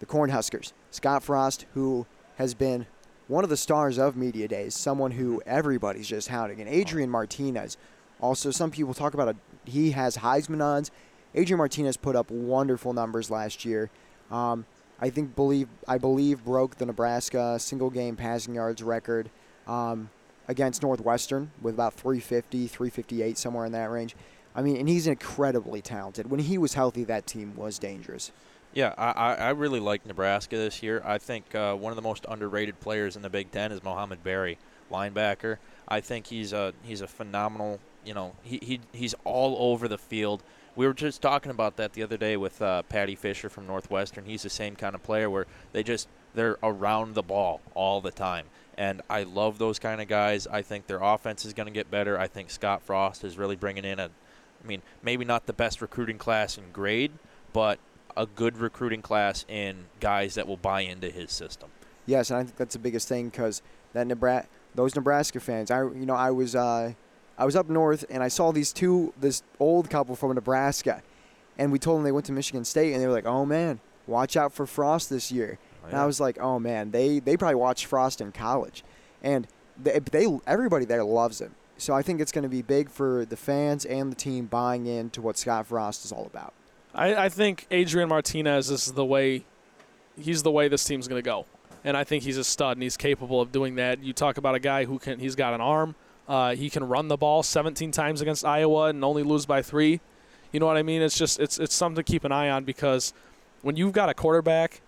the Cornhuskers, Scott Frost, who has been one of the stars of media days, someone who everybody's just hounding, and Adrian Martinez. Also, some people talk about a, he has Heisman odds. Adrian Martinez put up wonderful numbers last year. Um, I think believe I believe broke the Nebraska single game passing yards record um, against Northwestern with about 350, 358 somewhere in that range. I mean, and he's incredibly talented. When he was healthy, that team was dangerous. Yeah, I, I, really like Nebraska this year. I think uh, one of the most underrated players in the Big Ten is Mohamed Barry, linebacker. I think he's a he's a phenomenal. You know, he, he he's all over the field. We were just talking about that the other day with uh, Paddy Fisher from Northwestern. He's the same kind of player where they just they're around the ball all the time. And I love those kind of guys. I think their offense is going to get better. I think Scott Frost is really bringing in a, I mean, maybe not the best recruiting class in grade, but a good recruiting class in guys that will buy into his system. Yes, and I think that's the biggest thing because that Nebraska, those Nebraska fans. I you know I was uh, I was up north and I saw these two this old couple from Nebraska, and we told them they went to Michigan State and they were like, oh man, watch out for Frost this year. Oh, and I was like, oh man, they they probably watched Frost in college, and they, they everybody there loves him. So I think it's going to be big for the fans and the team buying into what Scott Frost is all about. I, I think Adrian Martinez is the way, he's the way this team's going to go. And I think he's a stud and he's capable of doing that. You talk about a guy who can, he's got an arm. Uh, he can run the ball 17 times against Iowa and only lose by three. You know what I mean? It's just it's it's something to keep an eye on because when you've got a quarterback,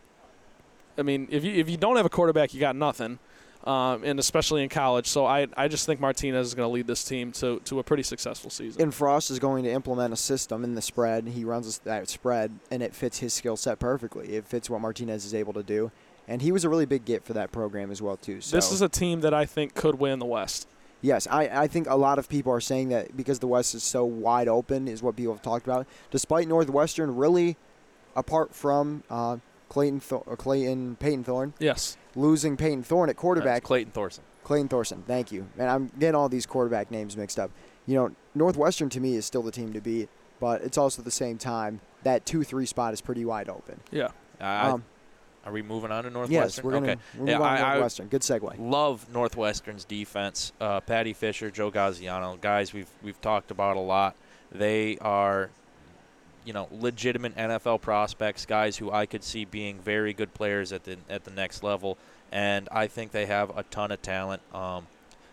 I mean, if you if you don't have a quarterback, you got nothing. Um, and especially in college. So I, I just think Martinez is going to lead this team to, to a pretty successful season. And Frost is going to implement a system in the spread. He runs that spread, and it fits his skill set perfectly. It fits what Martinez is able to do, and he was a really big get for that program as well too. So this is a team that I think could win the West. Yes, I, I think a lot of people are saying that because the West is so wide open is what people have talked about. Despite Northwestern, really, apart from uh, Clayton Th- Clayton Payton Thorne, yes, losing Payton Thorne at quarterback. That's Clayton Thorson. Clayton Thorson, thank you. And I'm getting all these quarterback names mixed up. You know, Northwestern to me is still the team to beat, but it's also at the same time that two three spot is pretty wide open. Yeah. I, Um, are we moving on to Northwestern? yes, we're gonna okay. we're Yeah, moving on I- to I- Northwestern. Good segue. Love Northwestern's defense. Uh, Paddy Fisher, Joe Gaziano, guys we've we've talked about a lot. They are, you know, legitimate NFL prospects, guys who I could see being very good players at the at the next level, and I think they have a ton of talent. Um,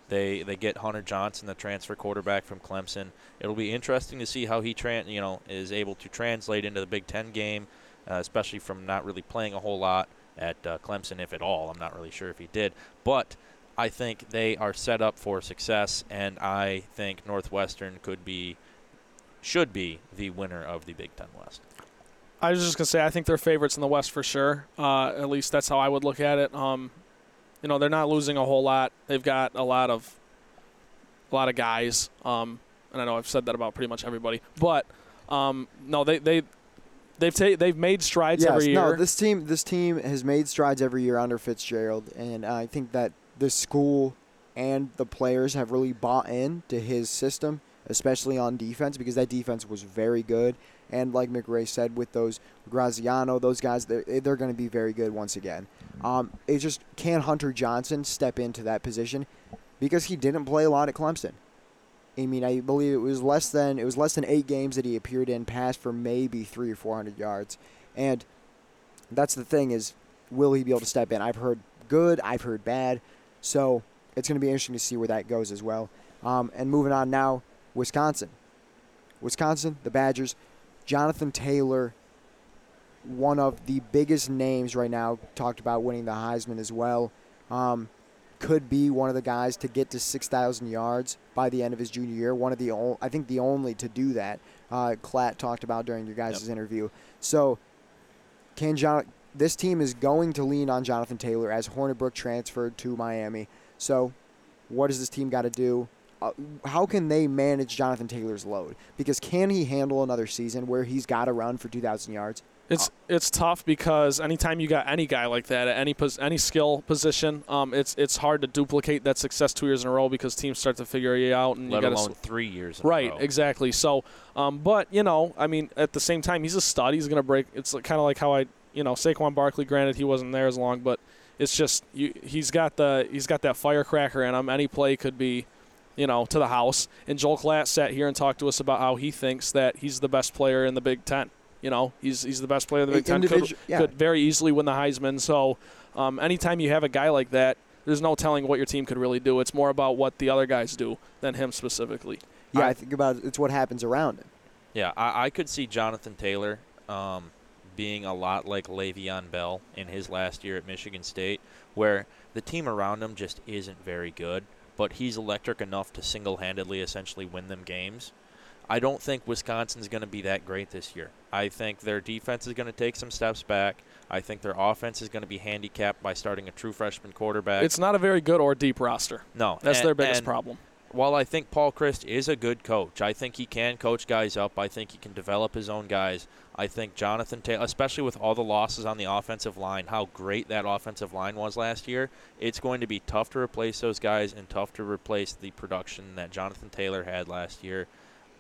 they they get Hunter Johnson, the transfer quarterback from Clemson. It'll be interesting to see how he tran you know is able to translate into the Big Ten game, uh, especially from not really playing a whole lot at uh, Clemson, if at all. I'm not really sure if he did, but I think they are set up for success, and I think Northwestern could be, should be the winner of the Big Ten West. I was just gonna say I think they're favorites in the West for sure. Uh, at least that's how I would look at it. Um, you know, they're not losing a whole lot. They've got a lot of a lot of guys. Um, and I know I've said that about pretty much everybody, but um, no, they they they've ta- they've made strides yes, every year. no, this team this team has made strides every year under Fitzgerald, and I think that the school and the players have really bought in to his system, especially on defense, because that defense was very good. And like McRae said, with those Gaziano, those guys, they're, they're going to be very good once again. Um, it's just can Hunter Johnson step into that position because he didn't play a lot at Clemson. I mean, I believe it was less than it was less than eight games that he appeared in, passed for maybe three or four hundred yards, and that's the thing is, will he be able to step in? I've heard good, I've heard bad, so it's going to be interesting to see where that goes as well. Um, and moving on now, Wisconsin, Wisconsin, the Badgers, Jonathan Taylor, one of the biggest names right now, talked about winning the Heisman as well. Um, could be one of the guys to get to 6,000 yards by the end of his junior year. One of the only, I think the only to do that. Uh, Klatt talked about during your guys' Yep. interview. So, can John? This team is going to lean on Jonathan Taylor as Hornibrook transferred to Miami. So, what does this team got to do? Uh, how can they manage Jonathan Taylor's load? Because can he handle another season where he's got to run for 2,000 yards? It's it's tough because anytime you got any guy like that at any pos- any skill position, um, it's it's hard to duplicate that success two years in a row because teams start to figure you out and Let you got alone to three years. In right A row. exactly. So, um, but you know, I mean, at the same time, he's a stud. He's gonna break. It's kind of like how I you know Saquon Barkley. Granted, he wasn't there as long, but it's just you, he's got the he's got that firecracker in him. Any play could be. You know, to the house. And Joel Klatt sat here and talked to us about how he thinks that he's the best player in the Big Ten. You know, he's he's the best player in the Big Ten. Could, yeah. could very easily win the Heisman. So, um, anytime you have a guy like that, there's no telling what your team could really do. It's more about what the other guys do than him specifically. Yeah, I- I think about it, it's what happens around him. Yeah, I, I could see Jonathan Taylor um, being a lot like Le'Veon Bell in his last year at Michigan State, where the team around him just isn't very good, but he's electric enough to single-handedly essentially win them games. I don't think Wisconsin's going to be that great this year. I think their defense is going to take some steps back. I think their offense is going to be handicapped by starting a true freshman quarterback. It's not a very good or deep roster. no, That's and- their biggest problem. while I think Paul Chryst is a good coach, I think he can coach guys up. I think he can develop his own guys. I think Jonathan Taylor, especially with all the losses on the offensive line, how great that offensive line was last year, it's going to be tough to replace those guys and tough to replace the production that Jonathan Taylor had last year.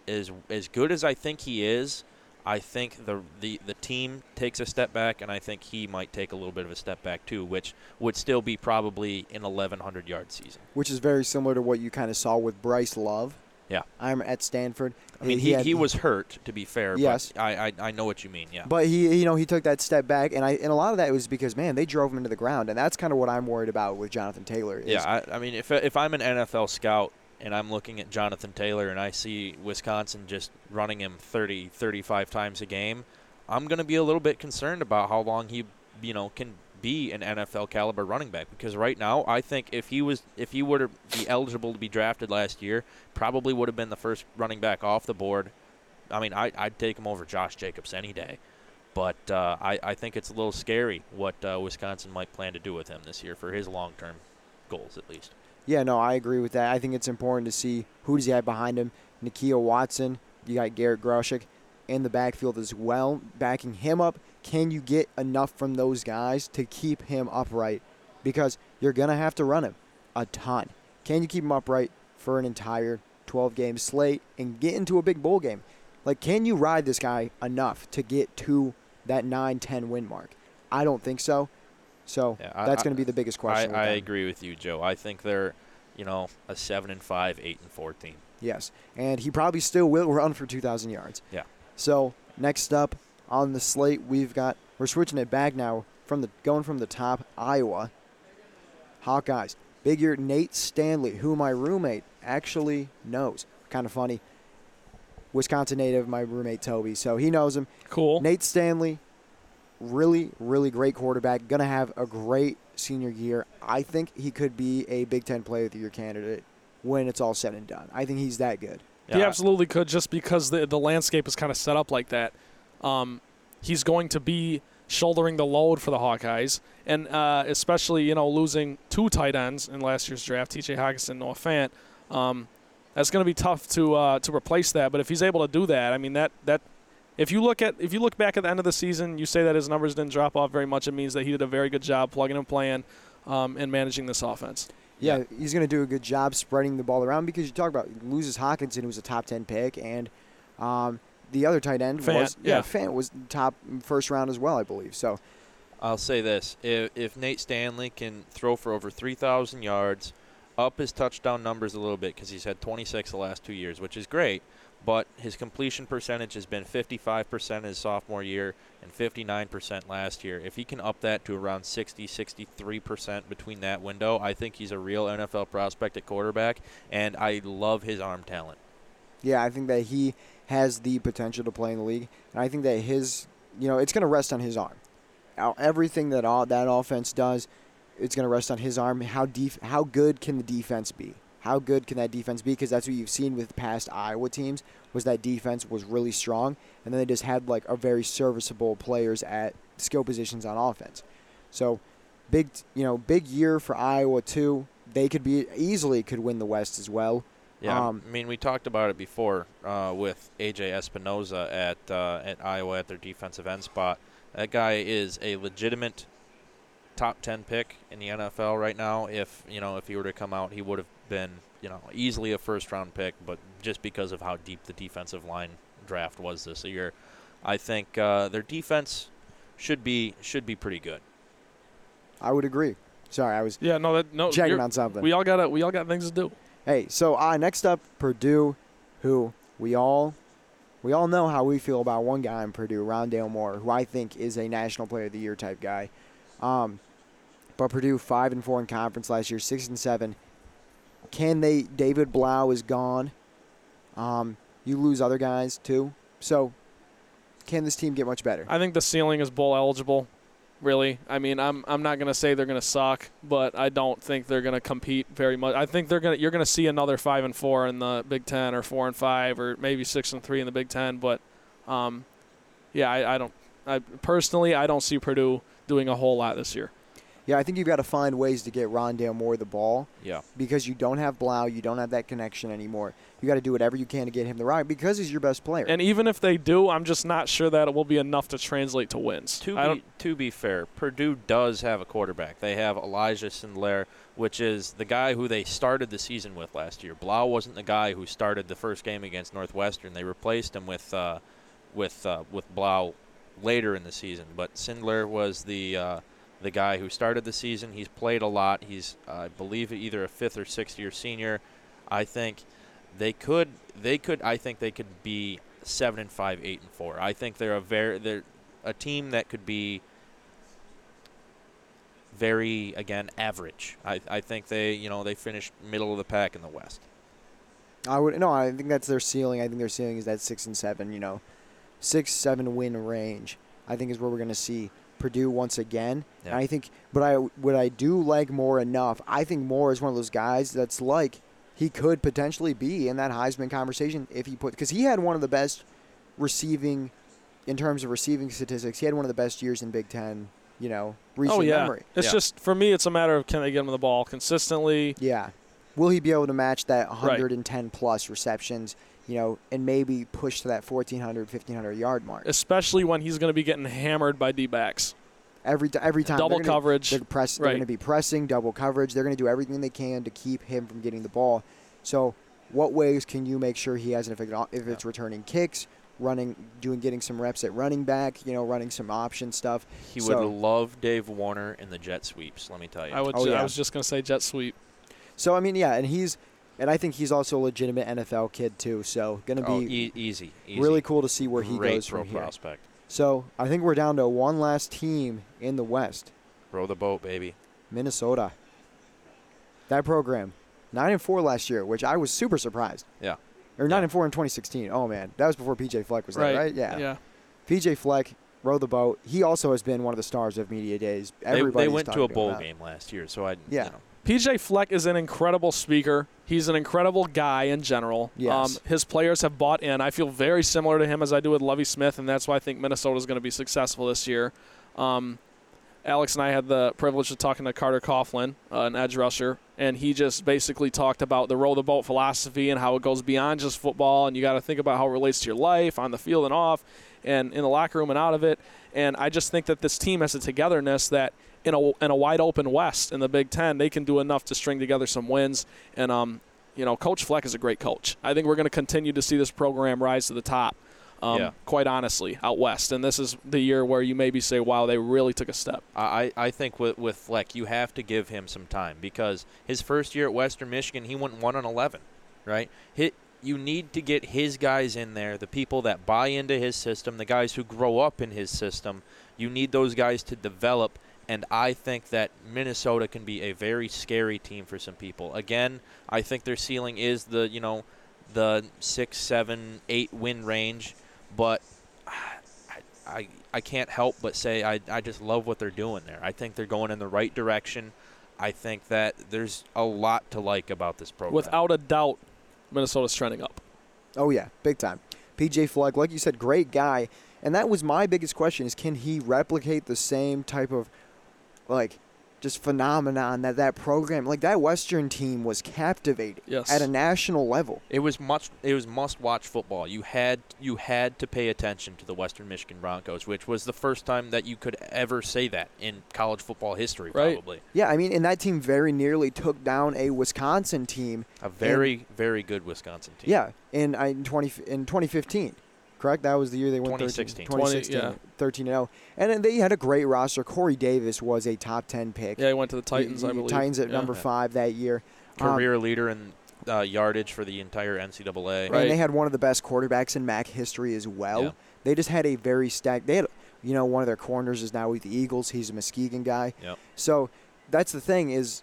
As as good as I think he is, I think the the the team takes a step back, and I think he might take a little bit of a step back too, which would still be probably an 1,100 yard season. which is very similar to what you kind of saw with Bryce Love. Yeah. I'm at Stanford. I mean, he, had- he was hurt, to be fair. Yes. But I, I I know what you mean. Yeah. But he, you know, he took that step back, and I, and a lot of that was because man, they drove him into the ground, and that's kind of what I'm worried about with Jonathan Taylor. Is, yeah. I, I mean, if if I'm an NFL scout and I'm looking at Jonathan Taylor and I see Wisconsin just running him 30, 35 times a game, I'm going to be a little bit concerned about how long he, you know, can be an NFL caliber running back because right now I think if he was if he were to be eligible to be drafted last year, probably would have been the first running back off the board. I mean, I, I'd take him over Josh Jacobs any day. But uh, I, I think it's a little scary what uh, Wisconsin might plan to do with him this year for his long term goals, at least. Yeah, no, I agree with that. I think it's important to see who does he have behind him. Nakia Watson, you got Garrett Groshek in the backfield as well, backing him up. Can you get enough from those guys to keep him upright? Because you're going to have to run him a ton. Can you keep him upright for an entire 12 game slate and get into a big bowl game? Like, can you ride this guy enough to get to that 9 10 win mark? I don't think so. So Yeah, I- that's going to be the biggest I, question. with I agree with you, Joe. I think they're, you know, a seven and five, eight and four team. Yes, and he probably still will run for 2,000 yards. Yeah. So next up on the slate, we've got we're switching it back now from the going from the top Iowa. Hawkeyes, big year Nate Stanley, who my roommate actually knows. Kind of funny. Wisconsin native, my roommate Toby, so he knows him. Cool. Nate Stanley, really, really great quarterback. Gonna have a great senior year. I think he could be a Big Ten Player of the Year candidate when it's all said and done. I think he's that good. He absolutely could, just because the the landscape is kind of set up like that. Um, he's going to be shouldering the load for the Hawkeyes, and uh, especially you know losing two tight ends in last year's draft, T.J. Hockenson, Noah Fant. Um, that's going to be tough to uh, to replace that. But if he's able to do that, I mean that that if you look at if you look back at the end of the season, you say that his numbers didn't drop off very much. It means that he did a very good job plugging and playing um, and managing this offense. Yeah, he's going to do a good job spreading the ball around because you talk about loses Hockenson, who was a top ten pick, and um, the other tight end Fant, was yeah, yeah. Fant was top first round as well, I believe. So I'll say this: if, if Nate Stanley can throw for over 3,000 yards, up his touchdown numbers a little bit because he's had 26 the last two years, which is great. But his completion percentage has been 55% his sophomore year and 59% last year. If he can up that to around 60, 63% between that window, I think he's a real NFL prospect at quarterback, and I love his arm talent. yeah, I think that he has the potential to play in the league, and I think that his you know it's going to rest on his arm. Everything that all, that offense does, it's going to rest on his arm. How def- how good can the defense be? How good can that defense be? Because that's what you've seen with past Iowa teams was that defense was really strong, and then they just had like a very serviceable players at skill positions on offense. So big you know big year for Iowa too. They could be easily could win the West as well. Yeah, Um, I mean, we talked about it before uh, with AJ Epenesa at uh, at Iowa at their defensive end spot. That guy is a legitimate top ten pick in the NFL right now. If you know, if he were to come out, he would have been you know easily a first round pick. But just because of how deep the defensive line draft was this year, I think uh, their defense should be should be pretty good. I would agree. Sorry, I was Yeah, no, that no. checking on something. We all got we all got things to do. Hey, so uh, next up, Purdue, who we all we all know how we feel about one guy in Purdue, Rondale Moore, who I think is a National Player of the Year type guy. Um, but Purdue five and four in conference last year, six and seven. Can they? David Blough is gone. Um, you lose other guys too. So, can this team get much better? I think the ceiling is bowl eligible. Really, I mean, I'm I'm not gonna say they're gonna suck, but I don't think they're gonna compete very much. I think they're gonna you're gonna see another five and four in the Big Ten, or four and five, or maybe six and three in the Big Ten. But, um, yeah, I, I don't. I personally, I don't see Purdue doing a whole lot this year. Yeah, I think you've got to find ways to get Rondale Moore the ball. Yeah. because you don't have Blough, you don't have that connection anymore. You got to do whatever you can to get him the right because he's your best player. And even if they do, I'm just not sure that it will be enough to translate to wins. To be, to be fair, Purdue does have a quarterback. They have Elijah Sindelar, which is the guy who they started the season with last year. Blough wasn't the guy who started the first game against Northwestern. They replaced him with uh, with uh, with Blough later in the season. But Sindelar was the uh, the guy who started the season. He's played a lot. He's, uh, I believe, either a fifth or sixth year senior. I think they could they could I think they could be seven and five, eight and four. I think they're a very they're a team that could be very again average. I, I think they you know they finished middle of the pack in the West. I would no. I think that's their ceiling. I think their ceiling is that six and seven. You know, six seven win range. I think is where we're going to see Purdue once again. Yeah. And I think, but I what I do like more enough. I think Moore is one of those guys that's like he could potentially be in that Heisman conversation if he put because he had one of the best receiving in terms of receiving statistics. He had one of the best years in Big Ten. You know, oh, recent oh yeah, memory. it's Yeah. just for me. It's a matter of can they get him the ball consistently. Yeah. Will he be able to match that 110 plus receptions, you know, and maybe push to that 1400, 1500 yard mark? especially when he's going to be getting hammered by D backs. Every every time Double they're gonna- coverage. They're, press, they're going to be pressing double coverage. They're going to do everything they can to keep him from getting the ball. So, what ways can you make sure he has an effect? If it's returning kicks, running, doing, getting some reps at running back, you know, running some option stuff. He So- would love Dave Warner in the jet sweeps. Let me tell you. I would. Oh, yeah. I was just going to say jet sweep. So, I mean, yeah, and he's, and I think he's also a legitimate NFL kid too. So, going to oh, be e- easy, easy. really cool to see where he Great goes from here. prospect. So I think we're down to one last team in the West, Row the boat, baby. Minnesota. That program, nine and four last year, which I was super surprised. Yeah. Or nine Yeah. and four in 2016. Oh man, that was before PJ Fleck was there, right? Yeah. Yeah. PJ Fleck row the boat. He also has been one of the stars of media days. They, they went to a bowl about. game last year, so I. Yeah. You know, PJ Fleck is an incredible speaker. He's an incredible guy in general. Um, Yes. his players have bought in. I feel very similar to him as I do with Lovie Smith, and that's why I think Minnesota is going to be successful this year. Um, Alex and I had the privilege of talking to Carter Coughlin, uh, an edge rusher, and he just basically talked about the row the boat philosophy and how it goes beyond just football, and you got to think about how it relates to your life on the field and off, and in the locker room and out of it. And I just think that this team has a togetherness that in a in a wide open West in the Big Ten, they can do enough to string together some wins. And um, you know, Coach Fleck is a great coach. I think we're going to continue to see this program rise to the top. Um, Yeah. Quite honestly, out west, and this is the year where you maybe say, "Wow, they really took a step." I, I think with with Fleck, you have to give him some time because his first year at Western Michigan, he went one on eleven, right? Hit. You need to get his guys in there, the people that buy into his system, the guys who grow up in his system. You need those guys to develop, and I think that Minnesota can be a very scary team for some people. Again, I think their ceiling is the you know the six, seven, eight win range, but I, I, I can't help but say I, I just love what they're doing there. I think they're going in the right direction. I think that there's a lot to like about this program. Without a doubt, Minnesota's trending up. Oh yeah, big time. PJ Fleck, like you said, great guy. And that was my biggest question: is can he replicate the same type of, like, just phenomenon that that program, like that Western team, was captivating Yes. at a national level. it was much it was must watch football. You had you had to pay attention to the Western Michigan Broncos, which was the first time that you could ever say that in college football history Right. probably. Yeah, I mean, and that team very nearly took down a Wisconsin team. A very very good Wisconsin team. Yeah, in in twenty in 2015, correct? That was the year they went 2016. 13, 2016, 20, 13 and 0. And then they had a great roster. Corey Davis was a top 10 pick. Yeah, he went to the Titans, The- I believe. Titans at Yeah. number five that year. Um, Career leader in uh, yardage for the entire NCAA. Right. And they had one of the best quarterbacks in MAC history as well. Yeah. They just had a very stacked. They had, you know, one of their corners is now with the Eagles. He's a Muskegon guy. Yep. So that's the thing is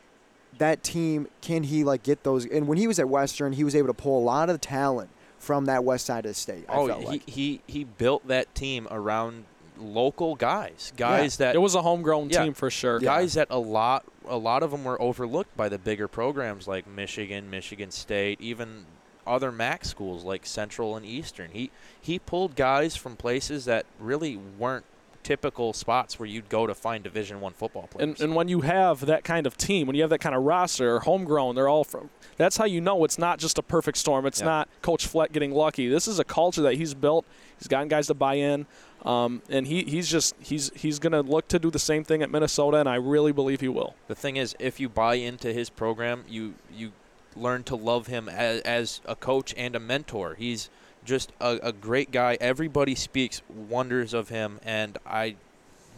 that team can he like get those? And when he was at Western, he was able to pull a lot of talent from that west side of the state. I oh, felt he, like. he he built that team around local guys, guys that It was a homegrown Yeah. team for sure. guys that a lot a lot of them were overlooked by the bigger programs like Michigan, Michigan State, even other MAC schools like Central and Eastern. He he pulled guys from places that really weren't typical spots where you'd go to find Division One football players. And, and when you have that kind of team, when you have that kind of roster, homegrown, they're all from. That's how you know it's not just a perfect storm. It's Yeah. not Coach Fleck getting lucky. This is a culture that he's built. He's gotten guys to buy in, um, and he, he's just he's he's going to look to do the same thing at Minnesota, and I really believe he will. the thing is, if you buy into his program, you you learn to love him as, as a coach and a mentor. He's just a, a great guy. Everybody speaks wonders of him, and I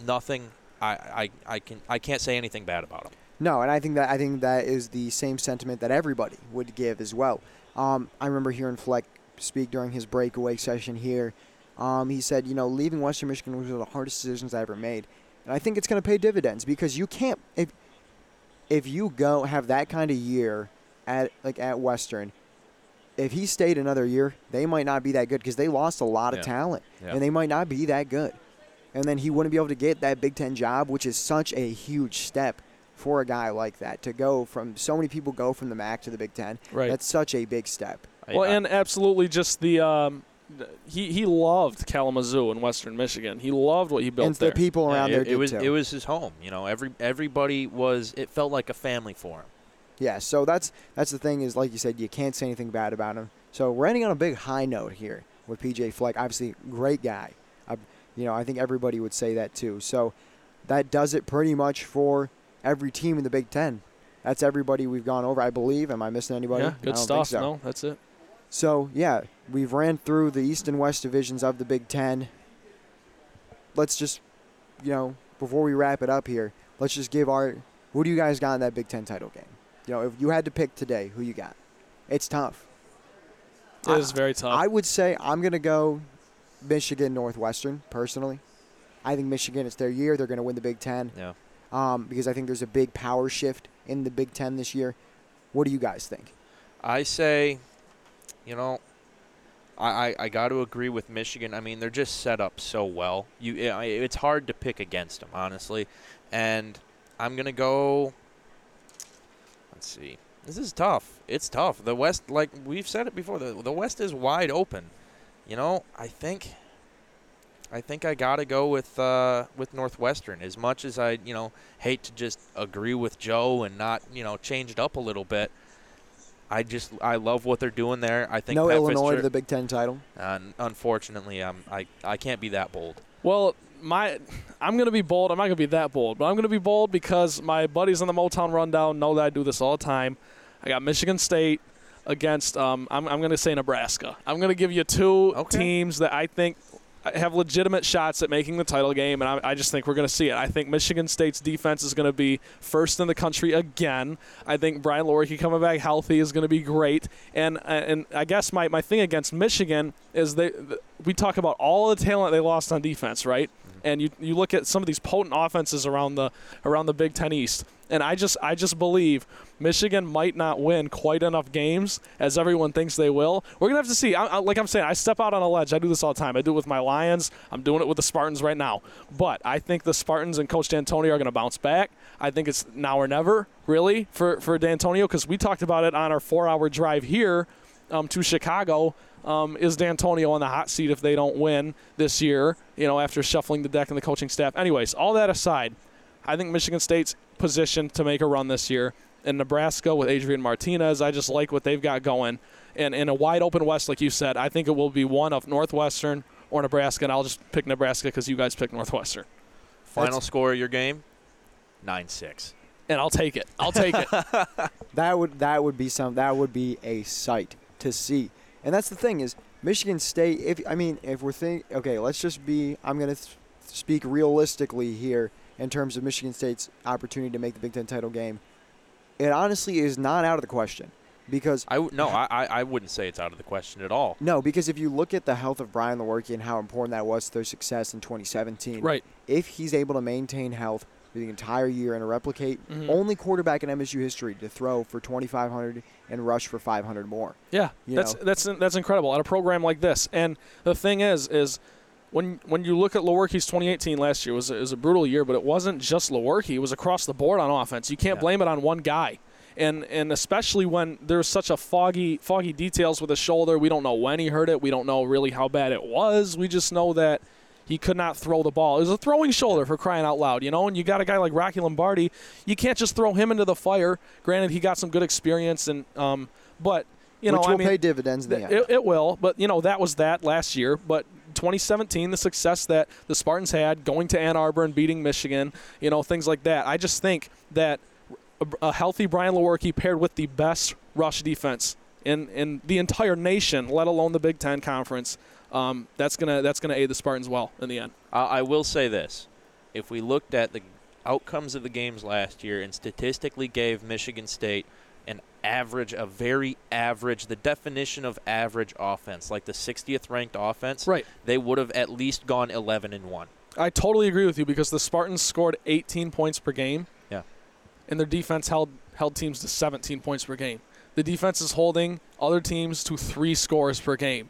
nothing. I, I, I can I can't say anything bad about him. No, and I think that I think that is the same sentiment that everybody would give as well. Um, I remember hearing Fleck speak during his breakaway session here. Um, he said, you know, leaving Western Michigan was one of the hardest decisions I ever made, and I think it's going to pay dividends because you can't if if you go have that kind of year at like at Western, if he stayed another year, they might not be that good because they lost a lot of Yeah. talent, Yeah. and they might not be that good. And then he wouldn't be able to get that Big Ten job, which is such a huge step for a guy like that to go from. So many people go from the MAC to the Big Ten. Right. That's such a big step. Well, I- and absolutely just the um, he he loved Kalamazoo in Western Michigan. He loved what he built there. and there. the people yeah, around it, there it did was too. it was his home. You know, every everybody was. It felt like a family for him. Yeah, so that's that's the thing is like you said, you can't say anything bad about him. So we're ending on a big high note here with PJ Fleck. Obviously, great guy. I, you know, I think everybody would say that too. So that does it pretty much for every team in the Big Ten. That's everybody we've gone over, I believe. Am I missing anybody? yeah, good stuff. So. No, that's it. So yeah, we've ran through the East and West divisions of the Big Ten. Let's just, you know, before we wrap it up here, let's just give our who do you guys got in that Big Ten title game? You know, if you had to pick today, who you got? It's tough. It is very tough. I would say I'm gonna go Michigan Northwestern personally. I think Michigan it's their year. They're gonna win the Big Ten Yeah. um, because I think there's a big power shift in the Big Ten this year. What do you guys think? I say, you know, I, I, I got to agree with Michigan. I mean, they're just set up so well. You, i it's hard to pick against them, honestly. And I'm gonna go. Let's see. This is tough. It's tough. The West, like we've said it before, the the West is wide open. You know, I think. I think I gotta go with uh, with Northwestern. As much as I, you know, hate to just agree with Joe and not, you know, change it up a little bit. I just I love what they're doing there. I think no Pat Illinois to the Big Ten title. and unfortunately, um, I I can't be that bold. Well, my I'm gonna be bold. I'm not gonna be that bold, but I'm gonna be bold because my buddies on the Motown Rundown know that I do this all the time. I got Michigan State against um, I'm I'm gonna say Nebraska. I'm gonna give you two Okay. teams that I think have legitimate shots at making the title game, and I, I just think we're going to see it. I think Michigan State's defense is going to be first in the country again. I think Brian Lewerke coming back healthy is going to be great, and and I guess my, my thing against Michigan is they th- we talk about all the talent they lost on defense, right? And you you look at some of these potent offenses around the around the Big Ten East, and I just I just believe Michigan might not win quite enough games as everyone thinks they will. We're gonna have to see. I, I, like I'm saying, I step out on a ledge. I do this all the time. I do it with my Lions. I'm doing it with the Spartans right now. But I think the Spartans and Coach Dantonio are gonna bounce back. I think it's now or never, really, for for Dantonio because we talked about it on our four-hour drive here um, to Chicago. Um, is Dantonio on the hot seat if they don't win this year? You know, after shuffling the deck and the coaching staff. Anyways, all that aside, I think Michigan State's positioned to make a run this year. And Nebraska with Adrian Martinez, I just like what they've got going. And in a wide open West, like you said, I think it will be one of Northwestern or Nebraska. And I'll just pick Nebraska because you guys picked Northwestern. Final That's- score of your game, nine six. And I'll take it. I'll take it. That would that would be some that would be a sight to see. And that's the thing is Michigan State. If I mean, if we're think okay, let's just be. I'm gonna th- speak realistically here in terms of Michigan State's opportunity to make the Big Ten title game. It honestly is not out of the question because I w- no, I, I I wouldn't say it's out of the question at all. no, because if you look at the health of Brian Lewerke and how important that was to their success in 2017, right. if he's able to maintain health for the entire year and a replicate Mhm. only quarterback in MSU history to throw for 2,500 and rush for 500 more. Yeah, You that's know. that's that's incredible at a program like this. And the thing is, is when when you look at Lewerke's 2018 last year it was a, was a brutal year, but it wasn't just Lewerke; it was across the board on offense. You can't Yeah. blame it on one guy. And and especially when there's such a foggy foggy details with his shoulder, we don't know when he hurt it. We don't know really how bad it was. We just know that he could not throw the ball. It was a throwing shoulder for crying out loud, you know. And you got a guy like Rocky Lombardi, you can't just throw him into the fire. Granted, he got some good experience, and um, but you know, which I will mean, pay dividends in Th- It, it will, but you know that was that last year. But 2017, the success that the Spartans had going to Ann Arbor and beating Michigan, you know things like that. I just think that a, a healthy Brian Lewerke paired with the best rush defense in in the entire nation, let alone the Big Ten conference, um, that's gonna that's gonna aid the Spartans well in the end. I I will say this: if we looked at the outcomes of the games last year and statistically gave Michigan State an average, a very average, the definition of average offense, like the 60th ranked offense, Right. they would have at least gone 11 and one. I totally agree with you because the Spartans scored 18 points per game. Yeah. And their defense held held teams to 17 points per game. the defense is holding other teams to three scores per game.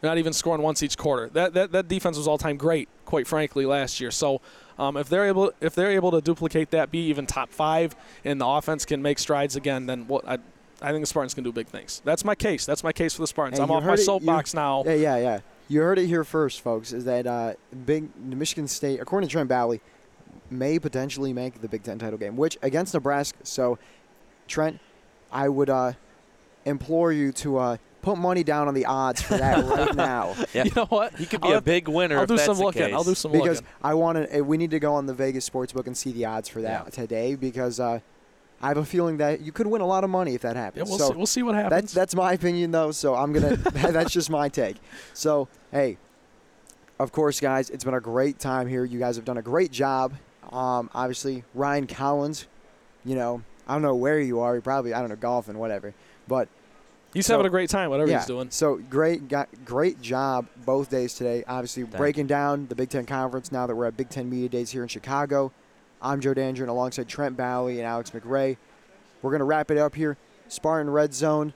They're not even scoring once each quarter. That that, that defense was all time great, quite frankly, last year. So um, if they're able if they're able to duplicate that, be even top five, and the offense can make strides again, then what I I think the Spartans can do big things. That's my case. That's my case for the Spartans. Hey, I'm off my heard it- you- soapbox now. Yeah, yeah, yeah. You heard it here first, folks. Is that uh, big Michigan State, according to Trent Valley, may potentially make the Big Ten title game, which against Nebraska. So, Trent, I would uh, implore you to uh, put money down on the odds for that right now, Yeah. You know what? He could be I'll a have- big winner. I'll do that's some the looking. I'll do some looking. because looking. I want to. We need to go on the Vegas sportsbook and see the odds for that Yeah. today because uh, I have a feeling that you could win a lot of money if that Yeah, happens. we'll so see. We'll see what That's happens. that's my opinion though, so I'm gonna. that's just my take. So hey, of course, guys, it's been a great time here. You guys have done a great job. Um, obviously, Ryan Collins. You know, I don't know where you are. You're probably I don't know golfing, whatever. But he's so- having a great time, whatever yeah, he's doing. so great, got great job both days today. Obviously, Thank breaking down the Big Ten Conference now that we're at Big Ten Media Days here in Chicago. I'm Joe Dandrin alongside Trent Bally and Alex McRae. We're gonna wrap it up here. Spartan Red Zone.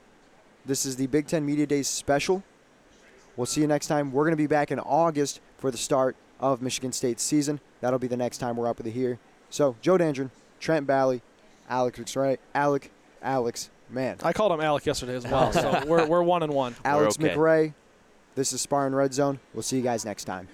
This is the Big Ten Media Days special. We'll see you next time. We're gonna be back in August for the start of Michigan State's season. That'll be the next time we're up with it here. So Joe Dandrin, Trent Bally, Alex McRae, Alec, Alex, man. I called him Alec yesterday as well, so we're we're one and one. Alex okay. McRae. This is Spartan Red Zone. We'll see you guys next time.